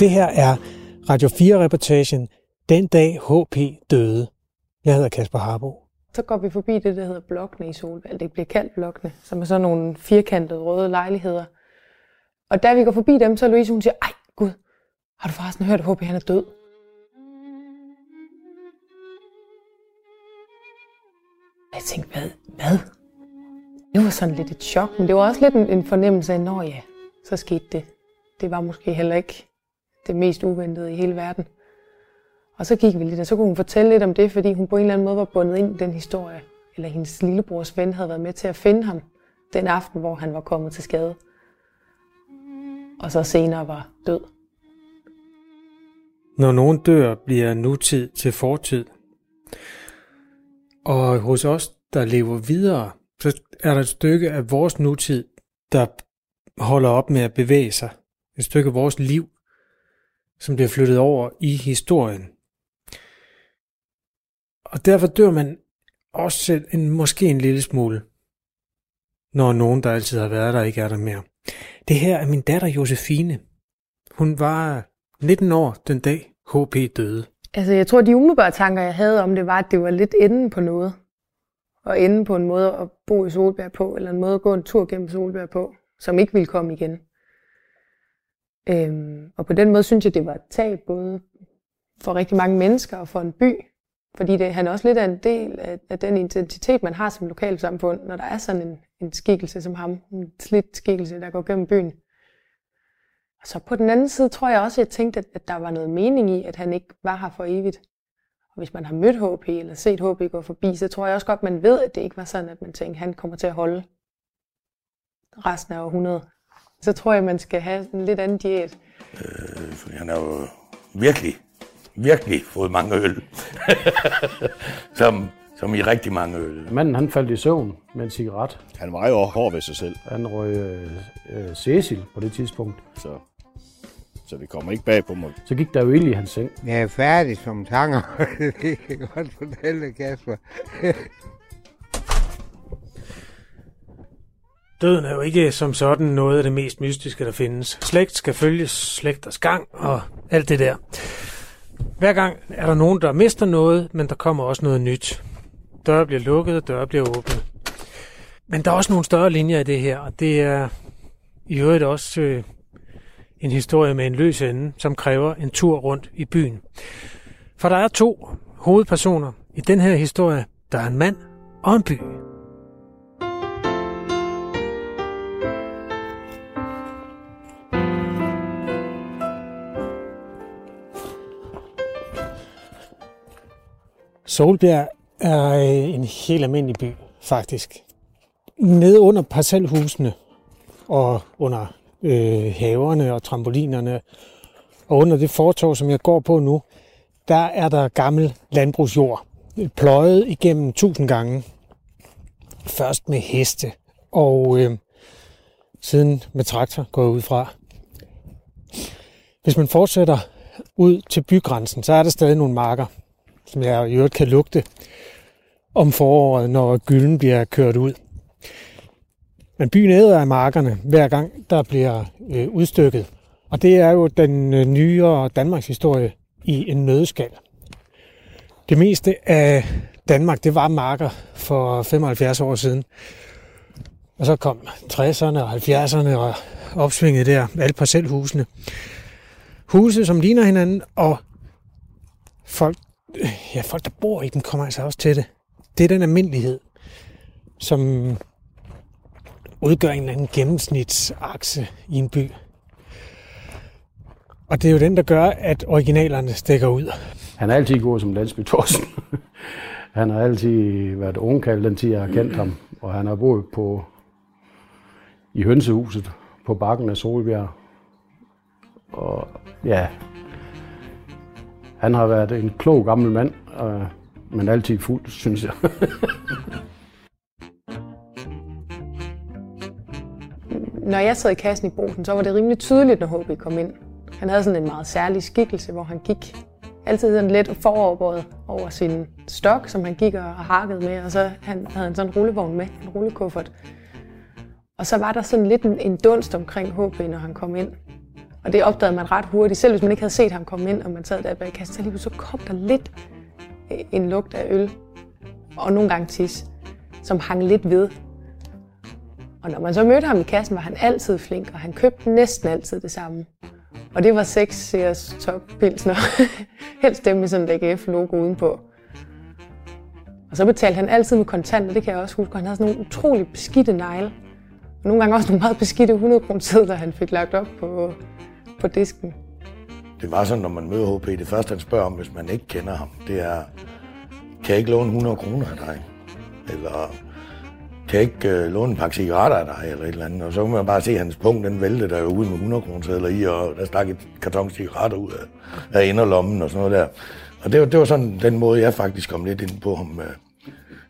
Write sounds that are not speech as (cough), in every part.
Det her er Radio 4-reportagen Den dag HP døde. Jeg hedder Kasper Harbo. Så går vi forbi det, der hedder blokkene i Solvald. Det bliver kaldt blokkene, som er sådan nogle firkantede røde lejligheder. Og da vi går forbi dem, så er Louise, hun siger, ej gud, har du forresten hørt, at HP han er død? Jeg tænkte, hvad? Hvad? Det var sådan lidt et chok, men det var også lidt en, en fornemmelse af, når ja, så skete det. Det var måske heller ikke det mest uventede i hele verden. Og så gik vi lidt, og så kunne hun fortælle lidt om det, fordi hun på en eller anden måde var bundet ind i den historie. Eller hendes lillebrors ven havde været med til at finde ham den aften, hvor han var kommet til skade. Og så senere var død. Når nogen dør, bliver nutid til fortid. Og hos os, der lever videre, så er der et stykke af vores nutid, der holder op med at bevæge sig. Et stykke af vores liv, som bliver flyttet over i historien. Og derfor dør man også selv en, måske en lille smule, når nogen, der altid har været der, ikke er der mere. Det her er min datter Josefine. Hun var 19 år den dag, HP døde. Altså, jeg tror, de umiddelbare tanker, jeg havde om det, var, at det var lidt enden på noget. Og enden på en måde at bo i Solbjerg på, eller en måde at gå en tur gennem Solbjerg på, som ikke ville komme igen. Øhm, og på den måde synes jeg, det var et tab både for rigtig mange mennesker og for en by. Fordi det, han er også lidt af en del af, af den identitet, man har som lokalsamfund, når der er sådan en, en skikkelse som ham, en slidt skikkelse, der går gennem byen. Og så på den anden side tror jeg også, at jeg tænkte, at, at der var noget mening i, at han ikke var her for evigt. Og hvis man har mødt HP eller set HP gå forbi, så tror jeg også godt, man ved, at det ikke var sådan, at man tænkte, at han kommer til at holde resten af århundredet. Så tror jeg, man skal have en lidt anden diæt. Øh, fordi han har jo virkelig, virkelig fået mange øl. (laughs) som, som i rigtig mange øl. Manden han faldt i søvn med en cigaret. Han var jo hård ved sig selv, Han røg øh, øh, Cecil på det tidspunkt. så, så vi kommer ikke bag på mig. Så gik der jo ild i hans seng. Jeg er færdig som tanger. (laughs) det kan jeg godt fortælle, Kasper. Døden er jo ikke som sådan noget af det mest mystiske, der findes. Slægt skal følges slægters gang og alt det der. Hver gang er der nogen, der mister noget, men der kommer også noget nyt. Døre bliver lukket, døre bliver åbnet. Men der er også nogle større linjer i det her, og det er i øvrigt også øh, en historie med en løs ende, som kræver en tur rundt i byen. For der er to hovedpersoner i den her historie. Der er en mand og en by. Solbjerg er øh, en helt almindelig by, faktisk. Nede under parcelhusene og under øh, haverne og trampolinerne og under det fortov, som jeg går på nu, der er der gammel landbrugsjord. Pløjet igennem tusind gange. Først med heste og øh, siden med traktor går jeg ud fra. Hvis man fortsætter ud til bygrænsen, så er der stadig nogle marker, som jeg i øvrigt kan lugte om foråret, når gylden bliver kørt ud. Men byen æder af markerne, hver gang der bliver øh, udstykket. Og det er jo den øh, nyere Danmarks historie i en nødskal. Det meste af Danmark, det var marker for 75 år siden. Og så kom 60'erne og 70'erne og opsvinget der, alle parcelhusene. Huse, som ligner hinanden, og folk, ja, folk, der bor i dem, kommer altså også til det. Det er den almindelighed, som udgør en eller anden gennemsnitsakse i en by. Og det er jo den, der gør, at originalerne stikker ud. Han er altid god som landsby Thorsen. (laughs) han har altid været ungkald den tid, jeg har kendt ham. Og han har boet på, i hønsehuset på bakken af Solbjerg. Og ja, han har været en klog gammel mand, øh, men altid fuld, synes jeg. (laughs) Når jeg sad i kassen i brosen, så var det rimelig tydeligt, når HB kom ind. Han havde sådan en meget særlig skikkelse, hvor han gik altid sådan lidt foroverbøjet over sin stok, som han gik og hakkede med, og så han, havde han sådan en rullevogn med, en rullekuffert. Og så var der sådan lidt en, en dunst omkring HB, når han kom ind. Og det opdagede man ret hurtigt, selv hvis man ikke havde set ham komme ind, og man sad der bag kassen, så lige så kom der lidt øh, en lugt af øl, og nogle gange tis, som hang lidt ved. Og når man så mødte ham i kassen, var han altid flink, og han købte næsten altid det samme. Og det var seks Sears toppilsner. (laughs) Helst dem med sådan et AGF-logo udenpå. Og så betalte han altid med kontanter, det kan jeg også huske. Han havde sådan nogle utrolig beskidte negle. Nogle gange også nogle meget beskidte 100 kroner sedler, han fik lagt op på, på disken. Det var sådan, når man møder HP, det første han spørger om, hvis man ikke kender ham, det er, kan jeg ikke låne 100 kroner af dig? Eller kan jeg ikke øh, låne en pakke cigaretter af dig, eller et eller andet. Og så kunne man bare se hans punkt, den vælte der ude med 100 kroner sedler i, og der stak et karton cigaretter ud af, af inderlommen og sådan noget der. Og det var, det var sådan den måde, jeg faktisk kom lidt ind på ham øh,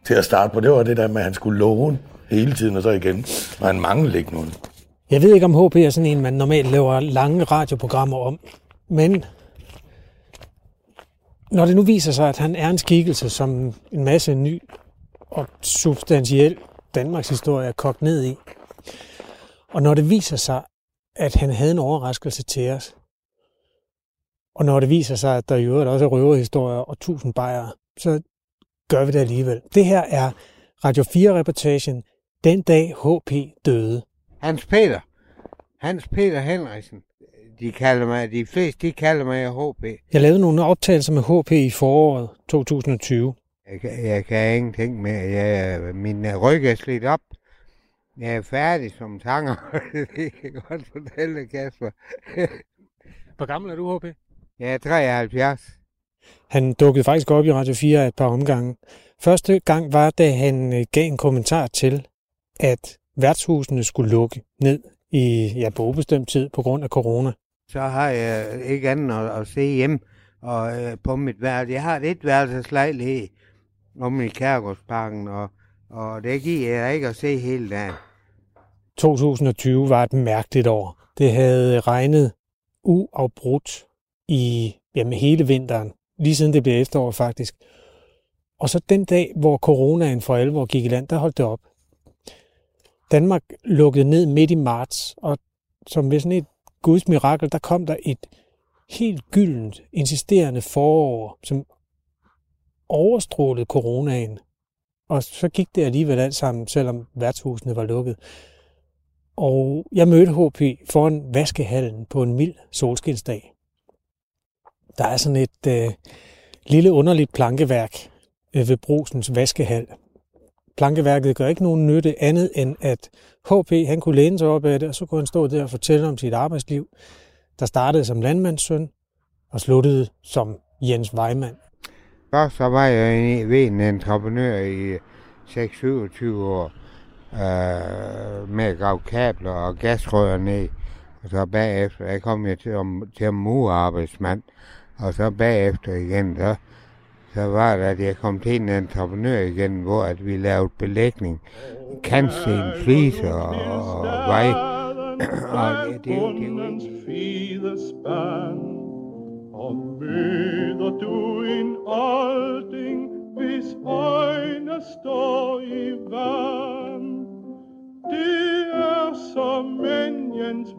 til at starte på. Det var det der med, at han skulle låne hele tiden, og så igen, og han manglede ikke nogen. Jeg ved ikke, om HP er sådan en, man normalt laver lange radioprogrammer om. Men når det nu viser sig, at han er en skikkelse, som en masse ny og substantiel Danmarks historie er kogt ned i, og når det viser sig, at han havde en overraskelse til os, og når det viser sig, at der i øvrigt også er røverhistorier og tusind bajere, så gør vi det alligevel. Det her er Radio 4-reportagen den dag HP døde. Hans Peter. Hans Peter Henriksen. De kalder mig, de fleste, de kalder mig HP. Jeg lavede nogle optagelser med HP i foråret 2020. Jeg, kan- jeg kan ingenting med. Jeg, min ryg er slidt op. Jeg er færdig som tanger. (laughs) det kan jeg godt fortælle, Kasper. Hvor gammel er du, HP? Jeg er 73. Han dukkede faktisk op i Radio 4 et par omgange. Første gang var, da han øh, gav en kommentar til, at værtshusene skulle lukke ned i ja, på ubestemt tid på grund af corona. Så har jeg ikke andet at, at se hjem og, øh, på mit værelse. Jeg har et etværelseslejlighed om i Kærgårdsparken, og, og det giver jeg ikke at se hele dagen. 2020 var et mærkeligt år. Det havde regnet uafbrudt i jamen, hele vinteren, lige siden det blev efterår faktisk. Og så den dag, hvor coronaen for alvor gik i land, der holdt det op. Danmark lukkede ned midt i marts, og som ved sådan et guds mirakel, der kom der et helt gyldent, insisterende forår, som overstrålede coronaen. Og så gik det alligevel alt sammen, selvom værtshusene var lukket. Og jeg mødte HP foran vaskehallen på en mild solskinsdag. Der er sådan et øh, lille underligt plankeværk øh, ved brusens vaskehal. Plankeværket gør ikke nogen nytte andet end, at HP han kunne læne sig op af det, og så kunne han stå der og fortælle om sit arbejdsliv, der startede som landmandssøn og sluttede som Jens Weimann. Først så var jeg en, ved en entreprenør i 6-27 år øh, med at grave kabler og gasrør ned. Og så bagefter, jeg kom jeg til, til at murarbejdsmand. Og så bagefter igen, så, så var det, at jeg kom til en entreprenør igen, hvor at vi lavede belægning. Kantsten, fliser og, og vej. (clears throat) og det, det, det, spand. Og møder du en olding, hvis øjne står i vand. Det er som en Jens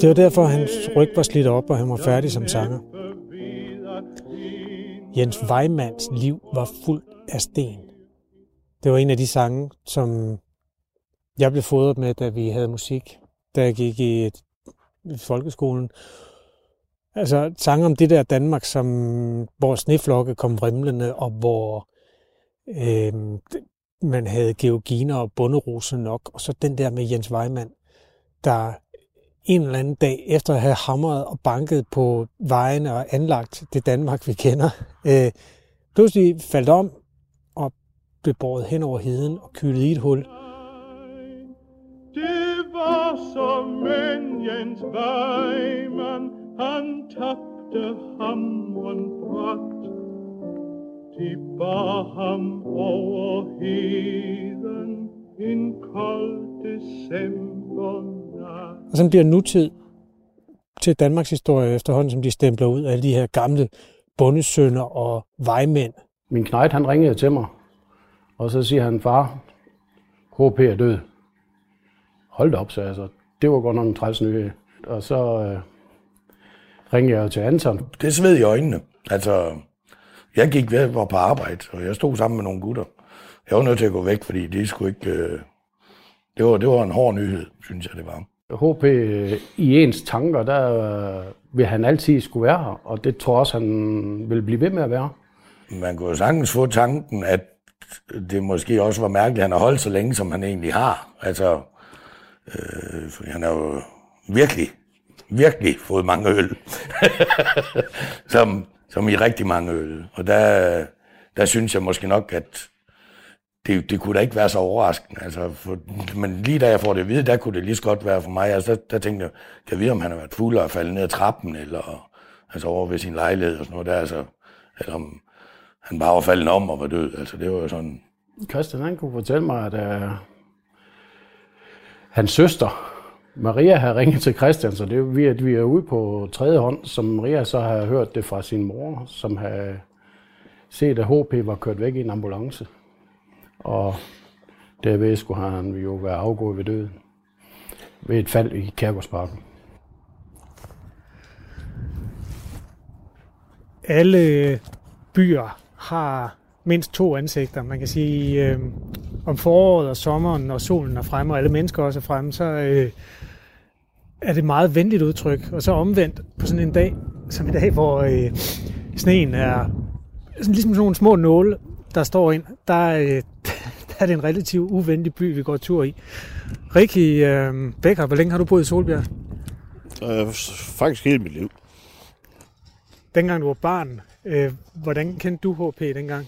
det var derfor, hans ryg var slidt op, og han var færdig som sanger. Jens Weimanns liv var fuld af sten. Det var en af de sange, som jeg blev fodret med, da vi havde musik, da jeg gik i, et, i folkeskolen. Altså sange om det der Danmark, som, hvor sneflokke kom vrimlende, og hvor øh, man havde georginer og bunderose nok, og så den der med Jens Weimann, der en eller anden dag, efter at have hamret og banket på vejene og anlagt det Danmark, vi kender, øh, pludselig faldt om og blev båret hen over heden og kylet i et hul. Det var som en Jens Weimann, han tabte hamren bræt. De bar ham over heden en kold decembernat. Og så bliver nutid til Danmarks historie efterhånden, som de stempler ud af alle de her gamle bondesønner og vejmænd. Min knejt, han ringede til mig, og så siger han, far, HP er død. hold op, så altså, det var godt nok en træls nyhed. Og så øh, ringede jeg til Anton. Det sved i øjnene. Altså, jeg gik ved, var på arbejde, og jeg stod sammen med nogle gutter. Jeg var nødt til at gå væk, fordi det skulle ikke... Øh, det, var, det var en hård nyhed, synes jeg, det var. HP øh, i ens tanker, der øh, vil han altid skulle være her, og det tror jeg også, han vil blive ved med at være. Man kunne jo sagtens få tanken, at det måske også var mærkeligt, at han har holdt så længe, som han egentlig har. Altså, øh, fordi han har jo virkelig, virkelig fået mange øl. (laughs) som, som i rigtig mange øl. Og der, der synes jeg måske nok, at det, det kunne da ikke være så overraskende. Altså, for, men lige da jeg får det at vide, der kunne det lige så godt være for mig. Altså, der, der tænkte jeg, kan jeg vide, om han har været fuld og faldet ned ad trappen, eller altså over ved sin lejlighed og sådan noget der, altså, eller om han bare var faldet om og var død. Altså, det var jo sådan... Christian, han kunne fortælle mig, at uh, hans søster, Maria, har ringet til Christian, så det er vi, at vi er ude på tredje hånd, som Maria så har hørt det fra sin mor, som har set, at HP var kørt væk i en ambulance. Og derved skulle han jo være afgået ved døden. Ved et fald i Kærgårdsparken. Alle byer har mindst to ansigter. Man kan sige, øh, om foråret og sommeren, når solen er fremme, og alle mennesker også er fremme, så øh, er det et meget venligt udtryk. Og så omvendt på sådan en dag, som i dag, hvor øh, sneen er sådan, ligesom sådan nogle små nåle, der står ind, der, øh, der er det en relativt uvenlig by, vi går tur i. Ricky øh, Becker, hvor længe har du boet i Solbjerg? Øh, faktisk hele mit liv. Dengang du var barn, øh, hvordan kendte du HP dengang?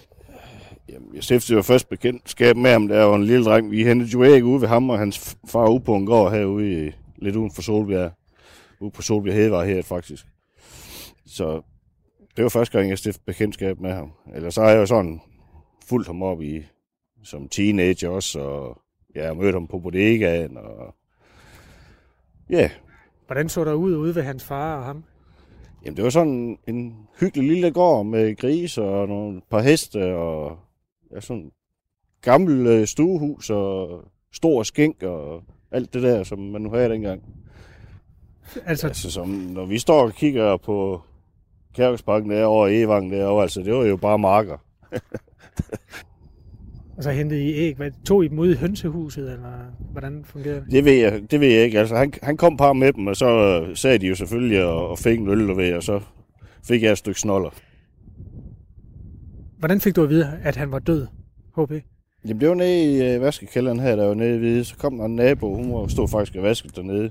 Jamen, jeg stiftede jo først bekendtskab med ham, jeg var en lille dreng. Vi hentede jo æg ude ved ham og hans far ude på en gård herude, i, lidt uden for Solbjerg. Ude på Solbjerg Hedevar her faktisk. Så det var første gang, jeg stiftede bekendtskab med ham. Ellers så har jeg jo sådan fulgt ham op i, som teenager også, og ja, jeg mødte ham på bodegaen, og ja, Hvordan så der ud ude ved hans far og ham? Jamen, det var sådan en hyggelig lille gård med gris og nogle par heste og ja, sådan gammel øh, stuehus og stor skink og alt det der, som man nu havde dengang. Altså, Altså, som, når vi står og kigger på Kærgårdsparken derovre og Evang derovre, altså, det var jo bare marker. (laughs) og så hentede I æg. Hvad, tog I dem ud i hønsehuset, eller hvordan fungerer det? Det ved jeg, det ved jeg ikke. Altså, han, han kom bare med dem, og så øh, sagde de jo selvfølgelig og, og fik en øl ved, og så fik jeg et stykke snoller. Hvordan fik du at vide, at han var død, HP? Jamen, det var nede i øh, vaskekælderen her, der var nede ved. Så kom der en nabo, hun var, stod faktisk og vaskede dernede.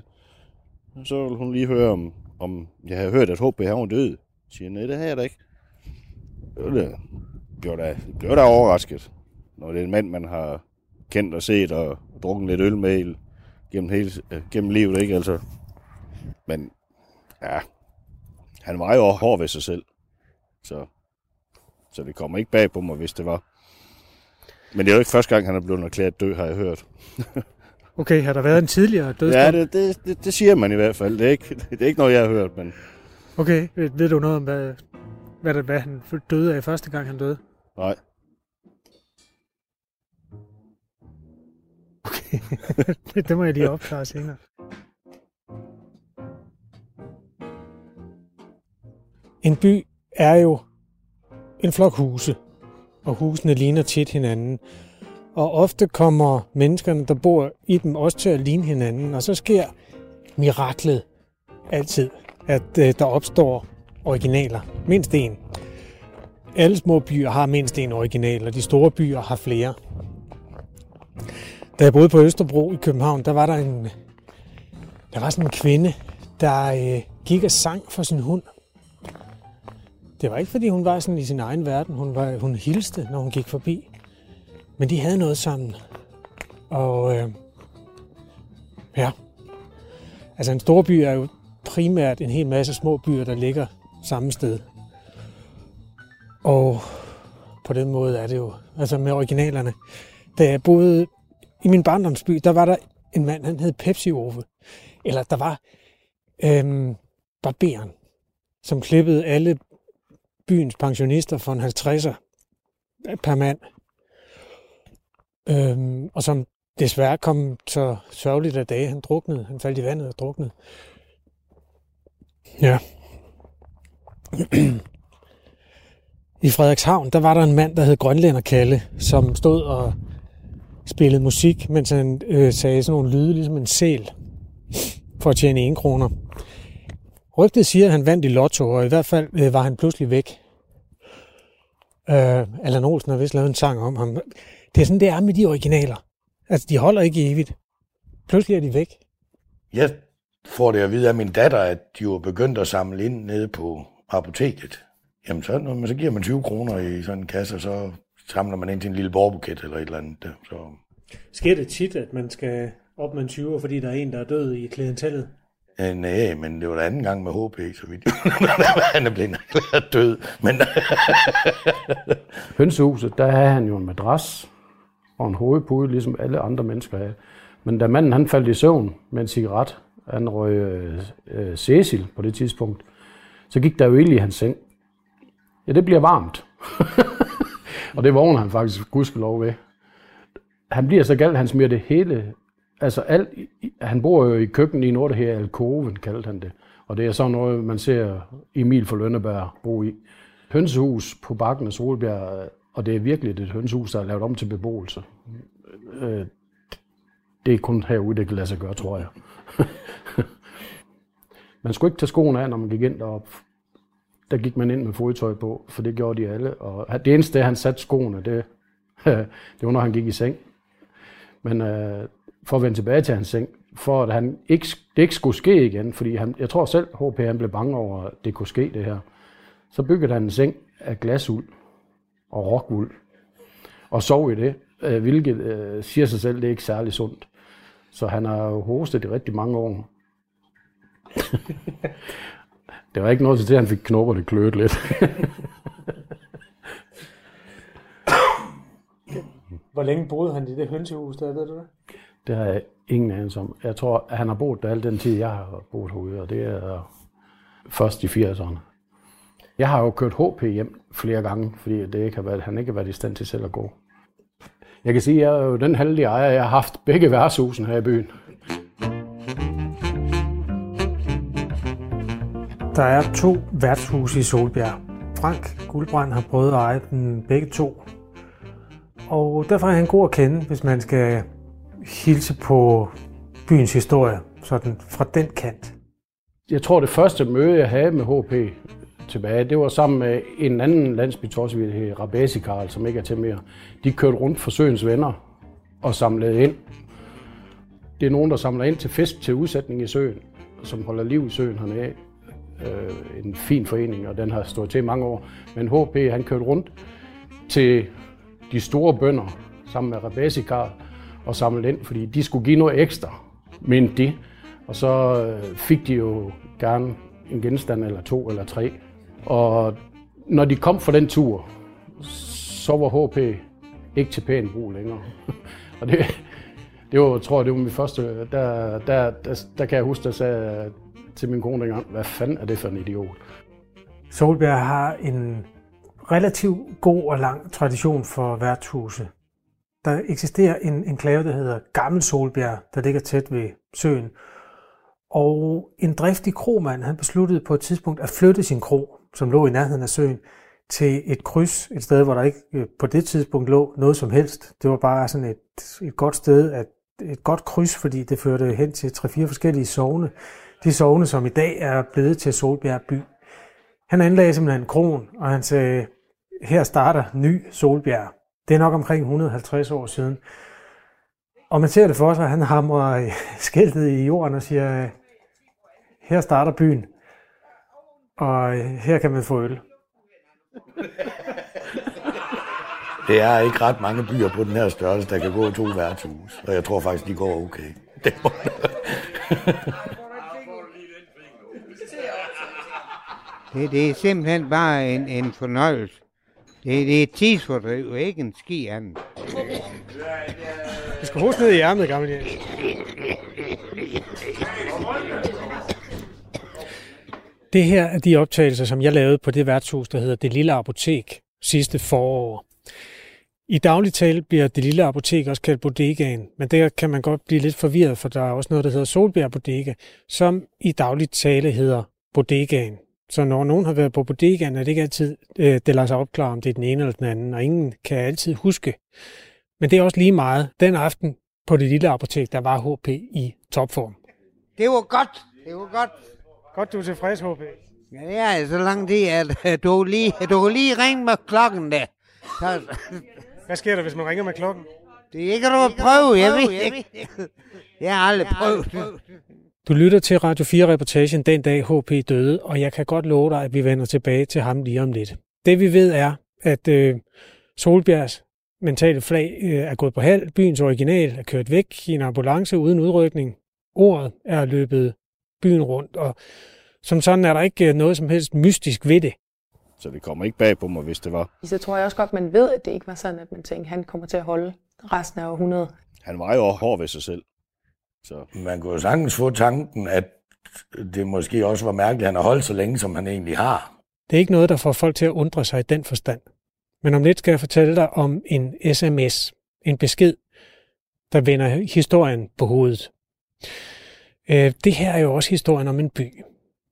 Og så ville hun lige høre, om, om jeg havde hørt, at HB han var død. Jeg siger, nej, det havde jeg da ikke. Det var da, blev da, blev da overrasket, når det er en mand, man har kendt og set og drukket lidt øl med gennem, hele, øh, gennem livet, ikke altså. Men ja, han var jo hård ved sig selv. Så, så det kommer ikke bag på mig, hvis det var. Men det er jo ikke første gang, han er blevet erklæret død, har jeg hørt. (laughs) Okay, har der været en tidligere dødsdom? Ja, det, det, det, det siger man i hvert fald. Det er, ikke, (laughs) det er ikke noget, jeg har hørt, men Okay, ved, ved du noget om, hvad, hvad, det, hvad han døde af første gang, han døde? nej. (laughs) det, må jeg lige opklare senere. En by er jo en flok huse, og husene ligner tit hinanden. Og ofte kommer menneskerne, der bor i dem, også til at ligne hinanden, og så sker miraklet altid, at øh, der opstår originaler. Mindst en. Alle små byer har mindst en original, og de store byer har flere. Da jeg boede på Østerbro i København, der var der en, der var sådan en kvinde, der øh, gik og sang for sin hund. Det var ikke, fordi hun var sådan i sin egen verden. Hun, var, hun hilste, når hun gik forbi. Men de havde noget sammen. Og øh, ja, altså en stor by er jo primært en hel masse små byer, der ligger samme sted. Og på den måde er det jo, altså med originalerne. Da jeg boede i min barndomsby, der var der en mand, han hed Pepsi Ove. Eller der var øhm, barberen, som klippede alle byens pensionister for en 50'er per mand. Øhm, og som desværre kom så sørgeligt af dage. Han druknede. Han faldt i vandet og druknede. Ja. (clears throat) I Frederikshavn, der var der en mand, der hed Grønlænder Kalle, som stod og spillede musik, mens han øh, sagde sådan nogle lyde, ligesom en sæl, for at tjene en kroner. Rygtet siger, at han vandt i lotto, og i hvert fald øh, var han pludselig væk. Øh, Allan Olsen har vist lavet en sang om ham. Det er sådan, det er med de originaler. Altså, de holder ikke evigt. Pludselig er de væk. Jeg får det at vide af min datter, at de var begyndt at samle ind nede på apoteket. Jamen, så, når man, så giver man 20 kroner i sådan en kasse, og så samler man ind til en lille borgerbuket eller et eller andet. Der. Så, Sker det tit, at man skal op med en 20, fordi der er en, der er død i klientellet? øh, nej, men det var da anden gang med HP, så vidt. (laughs) han er blevet død. Men (laughs) Hønsehuset, der havde han jo en madras og en hovedpude, ligesom alle andre mennesker havde. Men da manden han faldt i søvn med en cigaret, han røg øh, øh, Cecil på det tidspunkt, så gik der jo ild i hans seng. Ja, det bliver varmt. (laughs) og det vågner han faktisk gudskelov ved. Han bliver så galt, han smider det hele, altså alt, han bor jo i køkkenet i noget, der her alkoven, kaldte han det. Og det er sådan noget, man ser Emil for Lønneberg bo i. Hønsehus på bakken af Solbjerg, og det er virkelig et hønsehus, der er lavet om til beboelse. Øh, det er kun herude, det kan lade sig gøre, tror jeg. (laughs) man skulle ikke tage skoene af, når man gik ind derop. Der gik man ind med fodtøj på, for det gjorde de alle. Og det eneste, han satte skoene, det, (laughs) det var, når han gik i seng. Men øh, for at vende tilbage til hans seng, for at han ikke, det ikke skulle ske igen, fordi han, jeg tror selv, HP han blev bange over, at det kunne ske det her. Så byggede han en seng af glasuld og rockuld og sov i det, øh, hvilket øh, siger sig selv, det er ikke særlig sundt. Så han har jo hostet i rigtig mange år. (laughs) det var ikke noget til, at han fik det kløet lidt. Hvor længe boede han i det hønsehus der, ved du det? Det har jeg ingen anelse om. Jeg tror, at han har boet der al den tid, jeg har boet herude, og det er først i 80'erne. Jeg har jo kørt HP hjem flere gange, fordi det ikke har været, han ikke har været i stand til selv at gå. Jeg kan sige, at jeg er jo den heldige ejer, jeg har haft begge værtshusen her i byen. Der er to værtshuse i Solbjerg. Frank Guldbrand har prøvet at eje dem begge to. Og derfor er han god at kende, hvis man skal hilse på byens historie, sådan fra den kant. Jeg tror, det første møde, jeg havde med HP tilbage, det var sammen med en anden landsbytosse, vi hedder Rabasi Karl, som ikke er til mere. De kørte rundt for Søens venner og samlede ind. Det er nogen, der samler ind til fisk til udsætning i søen, som holder liv i søen hernede. Øh, en fin forening, og den har stået til i mange år. Men HP, han kørte rundt til de store bønder sammen med Rabasi og samlede ind, fordi de skulle give noget ekstra, men de. Og så øh, fik de jo gerne en genstand eller to eller tre. Og når de kom fra den tur, så var HP ikke til pæn brug længere. (laughs) og det, det var, tror jeg, det var min første, der, der, der, der kan jeg huske, der sagde til min kone dengang, hvad fanden er det for en idiot? Solbjerg har en relativt god og lang tradition for værtshuse. Der eksisterer en enklave, der hedder Gammel Solbjerg, der ligger tæt ved søen. Og en driftig kromand, han besluttede på et tidspunkt at flytte sin kro, som lå i nærheden af søen, til et kryds, et sted, hvor der ikke øh, på det tidspunkt lå noget som helst. Det var bare sådan et, et godt sted, at, et godt kryds, fordi det førte hen til tre-fire forskellige sogne. De sogne, som i dag er blevet til Solbjerg by. Han anlagde simpelthen en kron, og han sagde, her starter ny Solbjerg. Det er nok omkring 150 år siden. Og man ser det for sig, at han hamrer (laughs) skiltet i jorden og siger, her starter byen, og her kan man få øl. (laughs) Det er ikke ret mange byer på den her størrelse, der kan gå to værtshus. Og jeg tror faktisk, de går okay. Det må... (laughs) Det, det er simpelthen bare en, en fornøjelse. Det, det er et tidsfordriv, ikke en ski anden. Du skal huske ned i ærmet, gamle Jens. Det her er de optagelser, som jeg lavede på det værtshus, der hedder Det Lille Apotek sidste forår. I daglig tale bliver det lille apotek også kaldt bodegaen, men der kan man godt blive lidt forvirret, for der er også noget, der hedder Solbjerg Bodega, som i daglig tale hedder bodegaen. Så når nogen har været på bodegaen, er det ikke altid, øh, det lader sig opklare, om det er den ene eller den anden, og ingen kan altid huske. Men det er også lige meget. Den aften på det lille apotek, der var HP i topform. Det var godt. Det var godt. Godt, du er tilfreds, HP. Ja, det er så lang tid, at du lige, du kan lige ringe med klokken der. Så, Hvad sker der, hvis man ringer med klokken? det er ikke noget at prøve, jeg ved ikke. Jeg har aldrig prøvet. Du lytter til Radio 4-reportagen den dag HP døde, og jeg kan godt love dig, at vi vender tilbage til ham lige om lidt. Det vi ved er, at øh, Solbjergs mentale flag øh, er gået på halv, byens original er kørt væk i en ambulance uden udrykning. Ordet er løbet byen rundt, og som sådan er der ikke øh, noget som helst mystisk ved det. Så det kommer ikke bag på mig, hvis det var. Så tror jeg også godt, man ved, at det ikke var sådan, at man tænkte, at han kommer til at holde resten af århundredet. Han var jo hård ved sig selv. Så Man kunne jo sagtens få tanken, at det måske også var mærkeligt, at han har holdt så længe, som han egentlig har. Det er ikke noget, der får folk til at undre sig i den forstand. Men om lidt skal jeg fortælle dig om en sms, en besked, der vender historien på hovedet. Øh, det her er jo også historien om en by,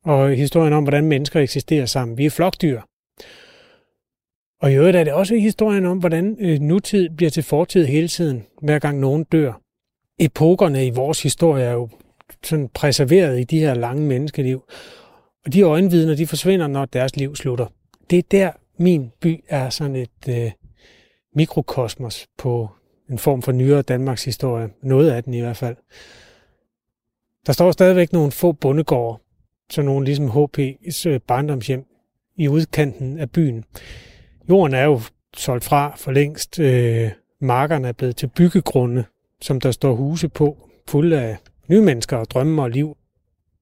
og historien om, hvordan mennesker eksisterer sammen. Vi er flokdyr. Og i øvrigt er det også historien om, hvordan øh, nutid bliver til fortid hele tiden, hver gang nogen dør. Epokerne i vores historie er jo sådan preserveret i de her lange menneskeliv. Og de øjenvidner, de forsvinder, når deres liv slutter. Det er der, min by er sådan et øh, mikrokosmos på en form for nyere Danmarks historie. Noget af den i hvert fald. Der står stadigvæk nogle få bondegårde, så nogle ligesom HP's øh, barndomshjem i udkanten af byen. Jorden er jo solgt fra for længst. Øh, markerne er blevet til byggegrunde, som der står huse på, fulde af nye mennesker og drømme og liv.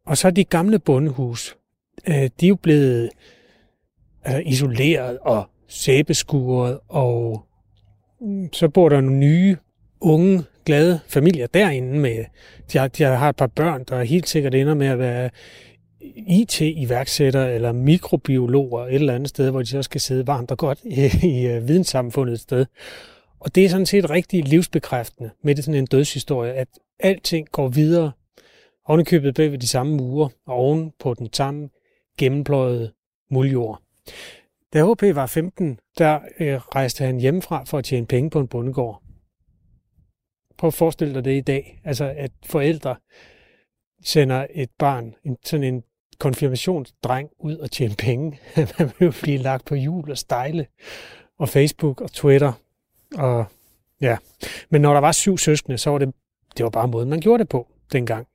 Og så de gamle bondehus, øh, de er jo blevet altså, isoleret og sæbeskuret, og mm, så bor der nogle nye, unge, glade familier derinde med, de har, de har et par børn, der helt sikkert ender med at være IT-iværksættere eller mikrobiologer et eller andet sted, hvor de så skal sidde varmt og godt i, i øh, videnssamfundet et sted. Og det er sådan set rigtig livsbekræftende med det sådan en dødshistorie, at alting går videre ovenikøbet bag ved de samme mure og oven på den samme gennempløjede muljord. Da HP var 15, der øh, rejste han hjemmefra for at tjene penge på en bondegård. Prøv at forestille dig det i dag. Altså, at forældre sender et barn, en, sådan en konfirmationsdreng, ud og tjene penge. (laughs) Man vil jo blive lagt på jul og stejle. Og Facebook og Twitter. Og ja. Men når der var syv søskende, så var det, det var bare måden, man gjorde det på dengang.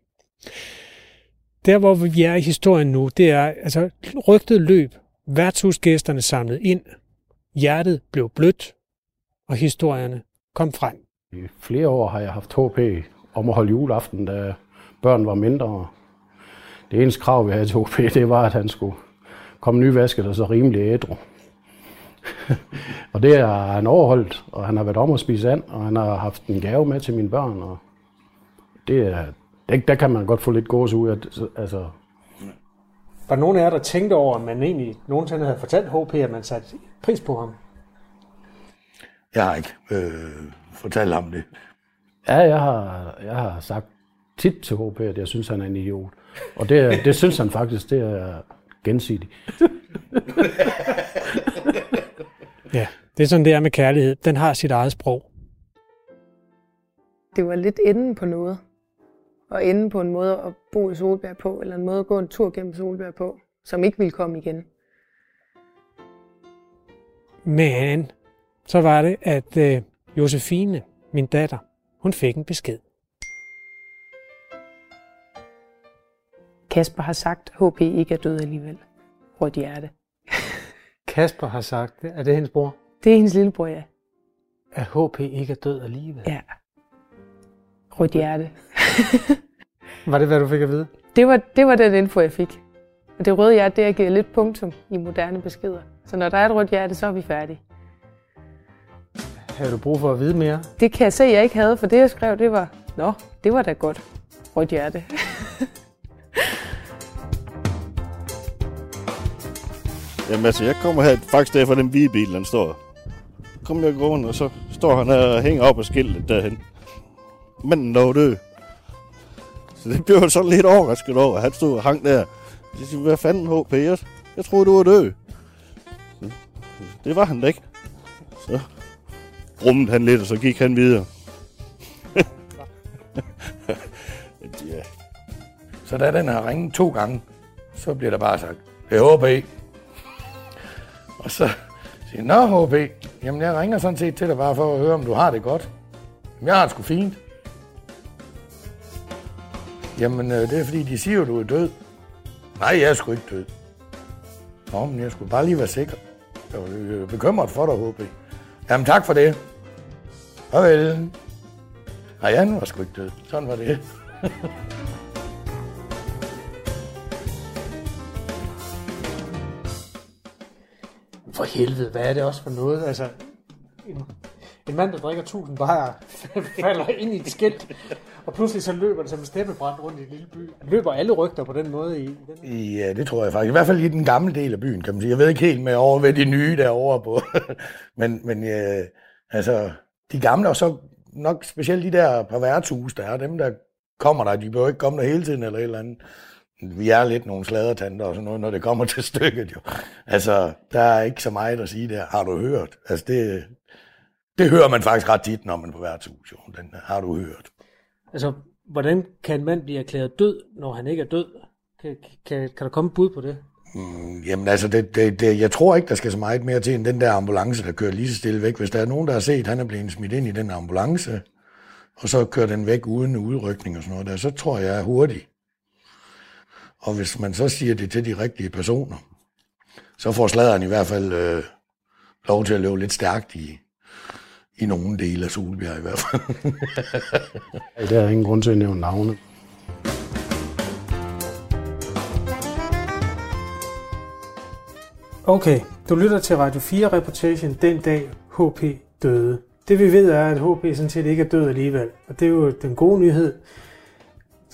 Der, hvor vi er i historien nu, det er, altså, rygtet løb. Værtshusgæsterne samlet ind. Hjertet blev blødt, og historierne kom frem. I flere år har jeg haft HP om at holde juleaften, da børn var mindre. Det eneste krav, vi havde til HP, det var, at han skulle komme nyvasket og så rimelig ædru. (laughs) og det har han overholdt, og han har været om at spise and, og han har haft en gave med til mine børn. Og det er, det, der kan man godt få lidt gås ud af. Altså, Var nogen af jer, der tænkte over, at man egentlig nogensinde havde fortalt HP, at man satte pris på ham? Jeg har ikke øh, fortalt ham det. ja, jeg har, jeg har sagt tit til HP, at jeg synes, han er en idiot. Og det, det synes han faktisk, det er gensidigt. (laughs) Ja, det er sådan, det er med kærlighed. Den har sit eget sprog. Det var lidt enden på noget. Og enden på en måde at bo i Solbjerg på, eller en måde at gå en tur gennem Solbjerg på, som ikke ville komme igen. Men så var det, at øh, Josefine, min datter, hun fik en besked. Kasper har sagt, at HP ikke er død alligevel. Rødt hjerte. Kasper har sagt det. Er det hendes bror? Det er hendes lillebror, ja. At HP ikke er død alligevel. Ja. Rødt hjerte. Var det, hvad du fik at vide? Det var, det var den info, jeg fik. Og det røde hjerte, det har givet lidt punktum i moderne beskeder. Så når der er et rødt hjerte, så er vi færdige. Havde du brug for at vide mere? Det kan jeg se, jeg ikke havde, for det jeg skrev, det var, nå, det var da godt. Rødt hjerte. (laughs) Jamen altså, jeg kommer her faktisk der for den hvide bil, den står. Kom jeg gående, og så står han her og hænger op på skiltet derhen. Men der dø. død. Så det blev jeg sådan lidt overrasket over. Han stod og hang der. Jeg siger, hvad fanden HP? Jeg, jeg troede, du var død. Det var han da ikke. Så brummede han lidt, og så gik han videre. (laughs) ja. Så da den har ringet to gange, så bliver der bare sagt, det er og så siger jeg, Nå HB, jamen jeg ringer sådan set til dig bare for at høre, om du har det godt. Jamen, jeg har det sgu fint. Jamen, øh, det er fordi, de siger, at du er død. Nej, jeg er sgu ikke død. Nå, men jeg skulle bare lige være sikker. Jeg var øh, bekymret for dig, HB. Jamen, tak for det. Farvel. Nej, han var sgu ikke død. Sådan var det. (laughs) For helvede, hvad er det også for noget? Altså, en, en mand, der drikker 1000 bajer, (laughs) falder ind i et skilt, og pludselig så løber det som en steppebrand rundt i en lille by. Løber alle rygter på den måde i, den? Ja, det tror jeg faktisk. I hvert fald i den gamle del af byen, kan man sige. Jeg ved ikke helt med over ved de nye derovre på. (laughs) men men øh, altså, de gamle, og så nok specielt de der par værtshus, der er dem, der kommer der. De behøver ikke komme der hele tiden eller et eller andet. Vi er lidt nogle sladertanter og sådan noget, når det kommer til stykket jo. Altså, der er ikke så meget at sige der. Har du hørt? Altså, det, det hører man faktisk ret tit, når man er på værtshus jo. Den har du hørt. Altså, hvordan kan en mand blive erklæret død, når han ikke er død? Kan, kan, kan der komme et bud på det? Mm, Jamen altså, det, det, det, jeg tror ikke, der skal så meget mere til end den der ambulance, der kører lige så stille væk. Hvis der er nogen, der har set, at han er blevet smidt ind i den ambulance, og så kører den væk uden udrykning og sådan noget der, så tror jeg, jeg er hurtig. Og hvis man så siger det til de rigtige personer, så får sladeren i hvert fald øh, lov til at løbe lidt stærkt i, i nogle dele af Solbjerg i hvert fald. (laughs) Der er ingen grund til at nævne navne. Okay, du lytter til Radio 4-reportagen den dag HP døde. Det vi ved er, at HP sådan set ikke er død alligevel. Og det er jo den gode nyhed.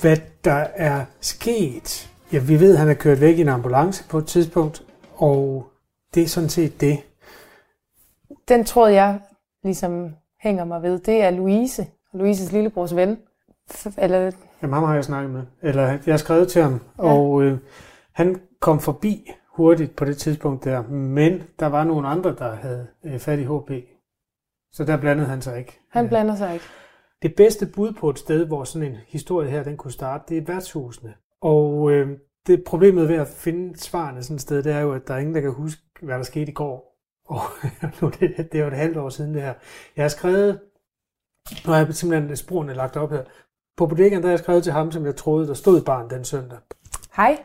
Hvad der er sket? Ja, vi ved, at han er kørt væk i en ambulance på et tidspunkt, og det er sådan set det. Den tråd, jeg ligesom hænger mig ved, det er Louise, Louises lillebrors ven. Eller, Jamen, ham har jeg snakket med. Eller jeg har skrevet til ham, ja. og øh, han kom forbi hurtigt på det tidspunkt der. Men der var nogle andre, der havde øh, fat i HP. Så der blandede han sig ikke. han blander sig ikke. Det bedste bud på et sted, hvor sådan en historie her, den kunne starte, det er værtshusene. Og øh, det problemet ved at finde svarene sådan et sted, det er jo, at der er ingen, der kan huske, hvad der skete i går. (laughs) Og nu er det, det er jo et halvt år siden det her. Jeg har skrevet, nu har jeg simpelthen sporene lagt op her. På bodegaen, der har jeg skrevet til ham, som jeg troede, der stod barn den søndag. Hej.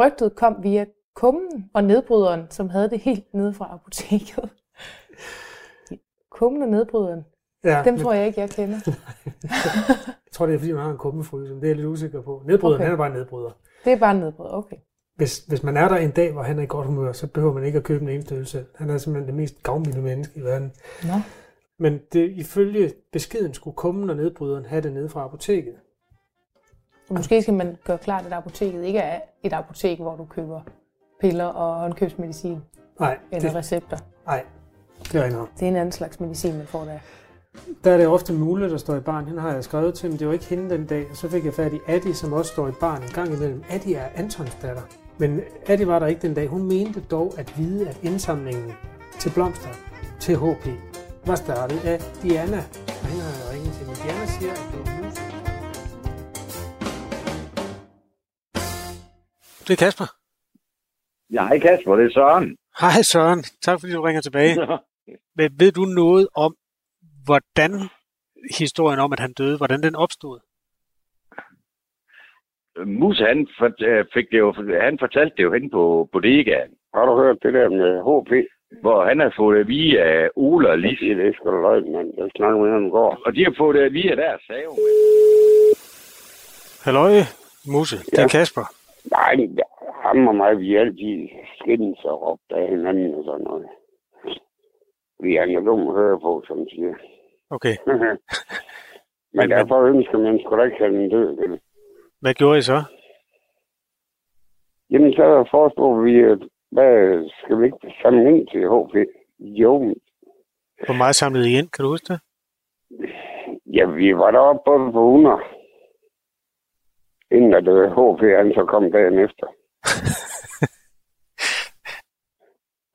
Rygtet kom via kummen og nedbryderen, som havde det helt nede fra apoteket. (laughs) Kummen og nedbryderen, Ja, dem tror jeg ikke, jeg kender. (laughs) jeg tror, det er, fordi man har en kummefryse, det er jeg lidt usikker på. Nedbryderen, Okay. han er bare en nedbryder. Det er bare nedbryd, okay. Hvis, hvis man er der en dag, hvor han er i godt humør, så behøver man ikke at købe en eneste øl selv. Han er simpelthen det mest gavmilde menneske i verden. Nå. Men det, ifølge beskeden skulle kummen og nedbryderen have det nede fra apoteket. Måske skal man gøre klart, at apoteket ikke er et apotek, hvor du køber piller og håndkøbsmedicin Nej, eller det, recepter. nej, det er ikke noget. Det er en anden slags medicin, man får der. Der er det ofte muligt, der står i barn. Hende har jeg skrevet til, men det var ikke hende den dag. Og så fik jeg fat i Adi, som også står i barn en gang imellem. Adi er Antons datter. Men Adi var der ikke den dag. Hun mente dog at vide, at indsamlingen til blomster til HP var startet af Diana. Og hende har jeg ringet til, men Diana siger, at det var musik. Det er Kasper. Ja, hej Kasper, det er Søren. Hej Søren. Tak fordi du ringer tilbage. (laughs) Men ved du noget om, hvordan historien om, at han døde, hvordan den opstod? Musse, han, fort- øh, fik det jo, han fortalte det jo hen på bodegaen. Har du hørt det der med HP? hvor han har fået det via af Ole og Lis. Det er sgu da løgn, mand. Jeg snakker med ham går. Og de har fået det via deres save. Halløj, Musse. Det er Ja. Kasper. Nej, ham og mig, vi er altid skændes og råbt af hinanden og sådan noget. Vi er dum at høre på, som siger. Okay. (laughs) men, Men- derfor ønsker man sgu da ikke have den død. Hvad gjorde I så? Jamen, så foreslår vi, at hvad skal vi ikke samle ind til HP? Jo, Hvor meget samlede I ind, kan du huske det? Ja, vi var deroppe både på 100. Inden at øh, HP han så kom dagen efter. (laughs)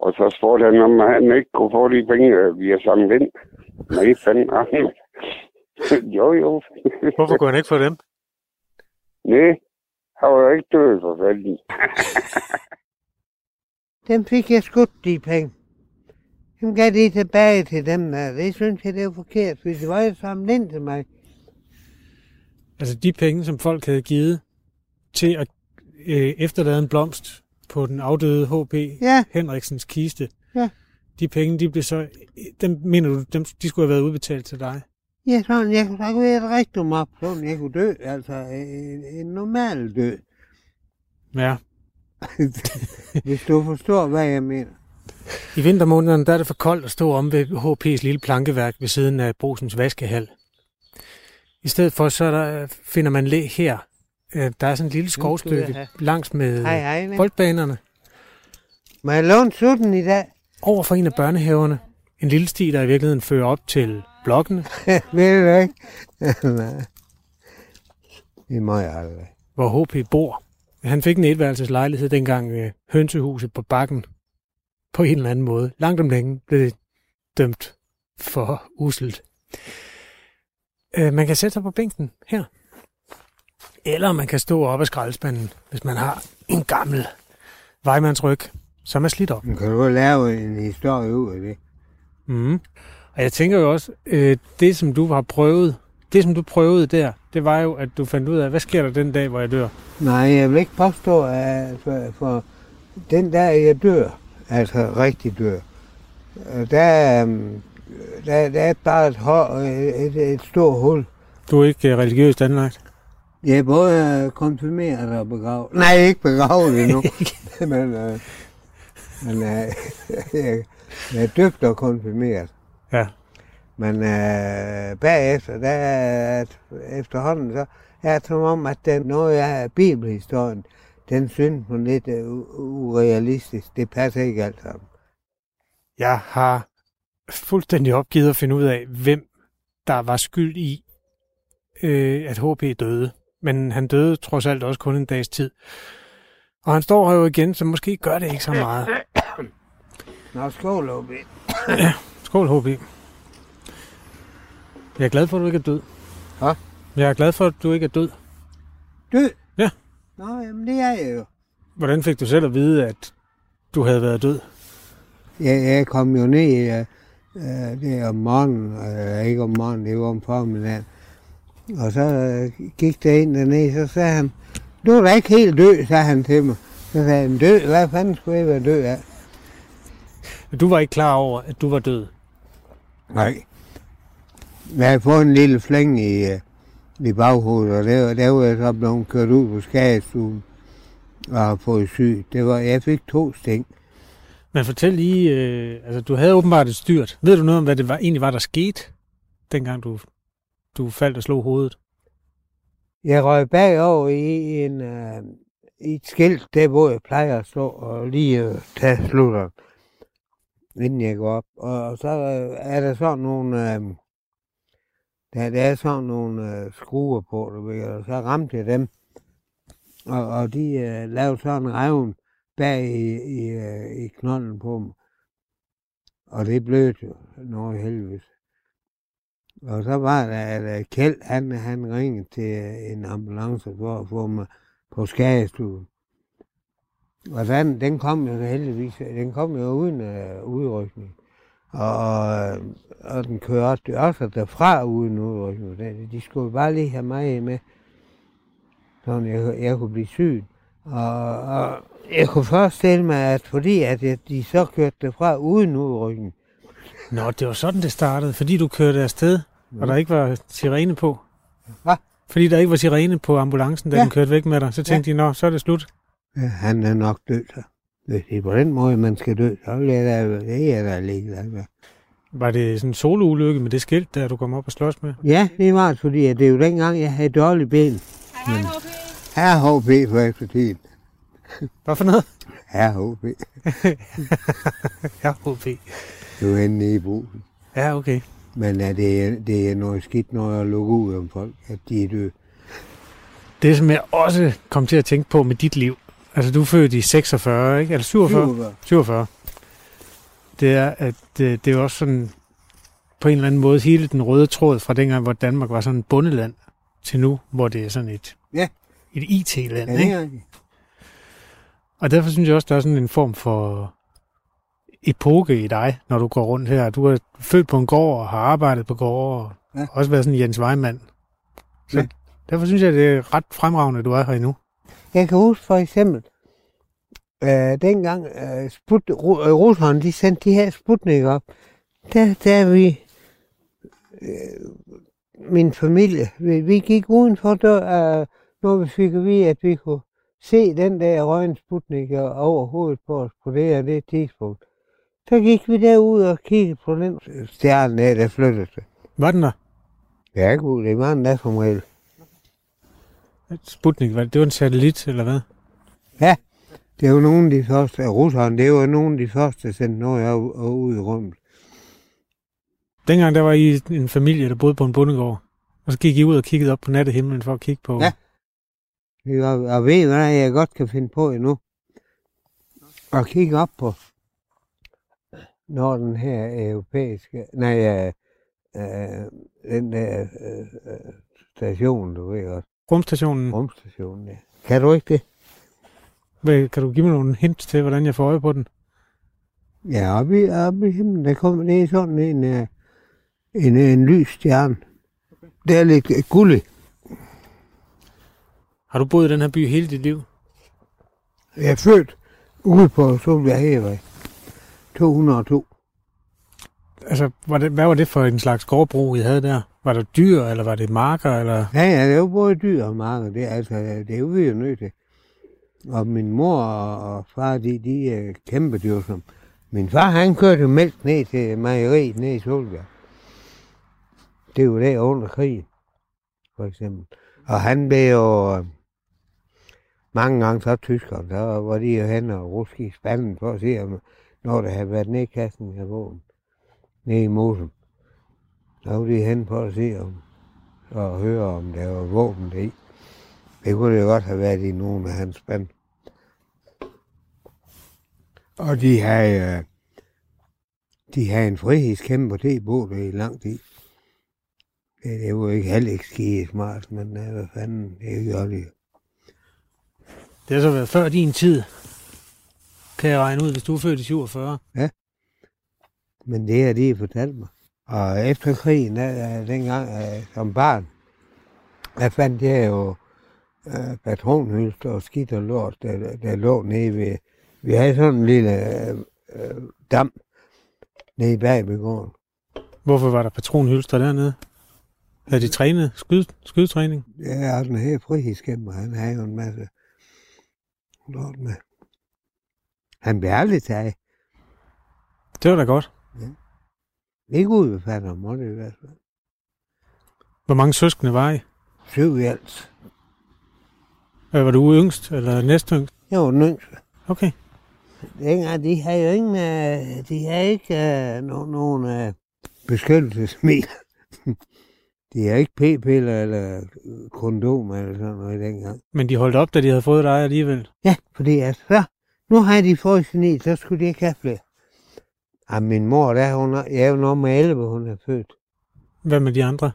og så spurgte han, om han ikke kunne få de penge, øh, vi har samlet ind. Nej, fanden. (laughs) jo, jo. Hvorfor kunne han ikke få dem? Nej, han var jo ikke død for fanden. (laughs) Dem fik jeg skudt, de penge. Dem gav de tilbage til dem der. Det synes jeg, det er forkert, for det var jo samlet ind til mig. Altså de penge, som folk havde givet til at øh, efterlade en blomst på den afdøde H.P. Ja. Henriksens kiste. Ja. De penge, de blev så, dem mener du, dem, de skulle have været udbetalt til dig? Ja, sådan, jeg kunne at jeg rigtig op, sådan jeg kunne dø, altså en, en normal død, Ja. (laughs) hvis du forstår, hvad jeg mener. I vintermånederne, der er det for koldt at stå om ved HP's lille plankeværk ved siden af Brusens vaskehal. I stedet for, så er der, finder man læ her. Øh, Der er sådan et lille skovstykke langs med Hej, hej, boldbanerne. Må jeg låne sutten i dag? Over for en af børnehaverne. En lille sti, der i virkeligheden fører op til blokkene, (laughs) Ved du ikke? (laughs) Nej. Det må jeg aldrig. hvor HP bor. Han fik en etværelseslejlighed dengang øh, hønsehuset på bakken. På en eller anden måde. Langt om længe blev det dømt for uselt. Øh, man kan sætte sig på bænken her. Eller man kan stå op ad skraldespanden, hvis man har en gammel vejmandsryg, som er slidt op. Men Kan du lave en historie ud af det? Mm. Og jeg tænker jo også, øh, det som du har prøvet, det som du prøvede der, det var jo, at du fandt ud af, hvad sker der den dag, hvor jeg dør? Nej, jeg vil ikke påstå, at for, for den der jeg dør, altså rigtig dør, øh, der, øhm, der, der er bare et, hår, et, et, et stort hul. Du er ikke øh, religiøst anlagt. Er både konfirmeret og begravet. Nej, ikke begravet endnu. men øh, men øh, jeg, jeg er døbt og konfirmeret. Ja. Men øh, bagefter, der er, efterhånden, så er det som om, at den, noget af bibelhistorien, den synes man lidt øh, u- urealistisk. Det passer ikke alt sammen. Jeg har fuldstændig opgivet at finde ud af, hvem der var skyld i, øh, at HP døde. Men han døde trods alt også kun en dags tid. Og han står her jo igen, så måske gør det ikke så meget. Nå, skål, OB. (clears throat) Skål, HP. Jeg er glad for, at du ikke er død. Hvad? Jeg er glad for, at du ikke er død. Død? Ja. Nå, jamen det er jeg jo. Hvordan fik du selv at vide, at du havde været død? Jeg, jeg kom jo ned øh, det er om morgenen, øh, ikke om morgenen, det var om formiddagen. Og så øh, gik der ind dernede, så sagde han, du er da ikke helt død, sagde han til mig. Så sagde han, død? Hvad fanden skulle jeg være død af? Du var ikke klar over, at du var død. Nej. Jeg havde fået en lille flæng i, øh, i baghovedet, og der, der var jeg så blevet kørt ud på skadestuen og har fået syg. Det var, jeg fik to sting. Men fortæl lige, øh, altså du havde åbenbart et styrt. Ved du noget om, hvad det var, egentlig var, der skete, dengang du, du faldt og slog hovedet? Jeg røg bagover i, en, øh, i et skilt, der hvor jeg plejer at stå og lige øh, tage slutter, inden jeg går op. Og, og så øh, er der sådan nogle, øh, der, der er sådan nogle øh, skruer på, du ved, og så ramte jeg dem. Og, og de øh, lavede sådan en revn bag i, i, øh, i knolden på dem. Og det blødte jo noget helvede. Og så var der, at Kjeld, han, han ringede til en ambulance for at få mig på skadestuen. Og den, den kom jo heldigvis, den kom jo uden øh, udrykning. Og, og den kørte også derfra uden udrykning. De- De skulle bare lige have mig med, så jeg, jeg kunne blive syg. Og, og jeg kunne forestille mig, at fordi at jeg, de så kørte derfra uden udrykning, Nå, det var sådan, det startede, fordi du kørte afsted, og der ikke var sirene på. Hvad? Fordi der ikke var sirene på ambulancen, da Ja. den kørte væk med dig. Så tænkte de, nå, så er det slut. Ja, han er nok død, så. Hvis det er på den måde, man skal dø, så vil jeg da, det er jeg da ligeglad. Var det sådan en soloulykke med det skilt, der du kom op og slås med? Ja, det var det, fordi at det er jo dengang, jeg havde dårlige ben. Hej, HP. Her HP for efter tiden. Hvad for noget? Her HP. Ja, HP. Du er henne i brusen. Ja, okay. Men er det, det er noget skidt, når jeg lukker ud om folk, at de er døde. Det, som jeg også kom til at tænke på med dit liv, altså du er født i 46, ikke? Eller 47? 47. 47. Det er, at det, det er også sådan, på en eller anden måde, hele den røde tråd fra dengang, hvor Danmark var sådan et bundeland, til nu, hvor det er sådan et, Ja. et IT-land, Ja, ikke? det er. Og derfor synes jeg også, der er sådan en form for epoke i dig, når du går rundt her. Du er født på en gård og har arbejdet på gård og Ja. også været sådan en Jens Weimann. Så Ja. derfor synes jeg, det er ret fremragende, at du er her endnu. Jeg kan huske for eksempel, øh, dengang øh, Sput, Ru- øh, Rusland, de sendte de her Sputnik op, der, der er vi, øh, min familie, vi, vi gik udenfor dør, øh, når vi fik at vide, at vi kunne se den der røgen Sputnik over hovedet på os på det og det tidspunkt. Så gik vi derud og kiggede på den stjerne der, der flyttede sig. Var den der? Ja, gud, det var en der som regel. Sputnik, var det, det var en satellit, eller hvad? Det var nogle af de første, russerne, det var nogle af de første, der sendte noget ud, i rummet. Dengang der var I en familie, der boede på en bondegård. Og så gik I ud og kiggede op på nattehimlen for at kigge på... Ja. Det var, og ved hvad jeg godt kan finde på endnu? Og kigge op på, når den her europæiske, nej, øh, øh, den der øh, øh, station, du ved godt, Rumstationen. rumstationen, ja. Kan du ikke det? Hvad, kan du give mig nogle hint til, hvordan jeg får øje på den? Ja, oppe i, oppe i himlen, der kommer det er sådan en, øh, en, en lys stjerne. Det er lidt øh, gullig. Har du boet i den her by hele dit liv? Jeg er født ude på Solbjerg Hævej. 202. Altså, var det, hvad var det for en slags gårdbrug, I havde der? Var der dyr, eller var det marker, eller... Ja, ja, det jo både dyr og marker. Det altså, det er jo vi jo nødt til. Og min mor og, far, de, de er kæmpe dyr som. Min far, han kørte mælk ned til mejeriet ned i Solbjerg. Det var der under krigen, for eksempel. Og han blev jo øh, mange gange så tyskere. Der var de jo hen og ruske i spanden for at se, om, når der havde været nedkastning af våben nede i mosen. Så var de hen for at se, om, og høre, om der var våben i. Det kunne det godt have været i nogle af hans spænd. Og de havde, øh, de havde en frihedskæmper til på det i lang tid. Det, det var ikke heller ikke skide smart, men øh, hvad fanden, det gjorde de. Det har så været før din tid, kan jeg regne ud, hvis du er født i 47. Men det har de fortalt mig. Og efter krigen, dengang øh, som barn, der fandt jeg jo øh, patronhylster og skidt og lort, der, der lå nede ved... Vi havde sådan en lille øh, øh, dam nede bag ved gården. Hvorfor var der patronhylster dernede? Havde de trænet skyd, skydetræning? Ja, og den her frihedskæmper, han havde jo en masse lort med. Han blev aldrig taget. Det var da godt. Ikke ud ved fatter må det i hvert fald. Hvor mange søskende var I? Syv i alt. Øh, Var du yngst, eller næstyngst? Jeg var den yngste. Okay. Dengang, de havde jo ingen, øh, de havde ikke øh, no- nogen øh, beskyttelsesmidler. (laughs) de havde ikke p-piller eller kondom eller sådan noget dengang. Men de holdt op, da de havde fået dig alligevel. Ja, fordi altså, så, nu har de fået sin i, så skulle de ikke have flere. Og min mor, der, hun er, jeg er jo nummer 11, hun er født. Hvad med de andre?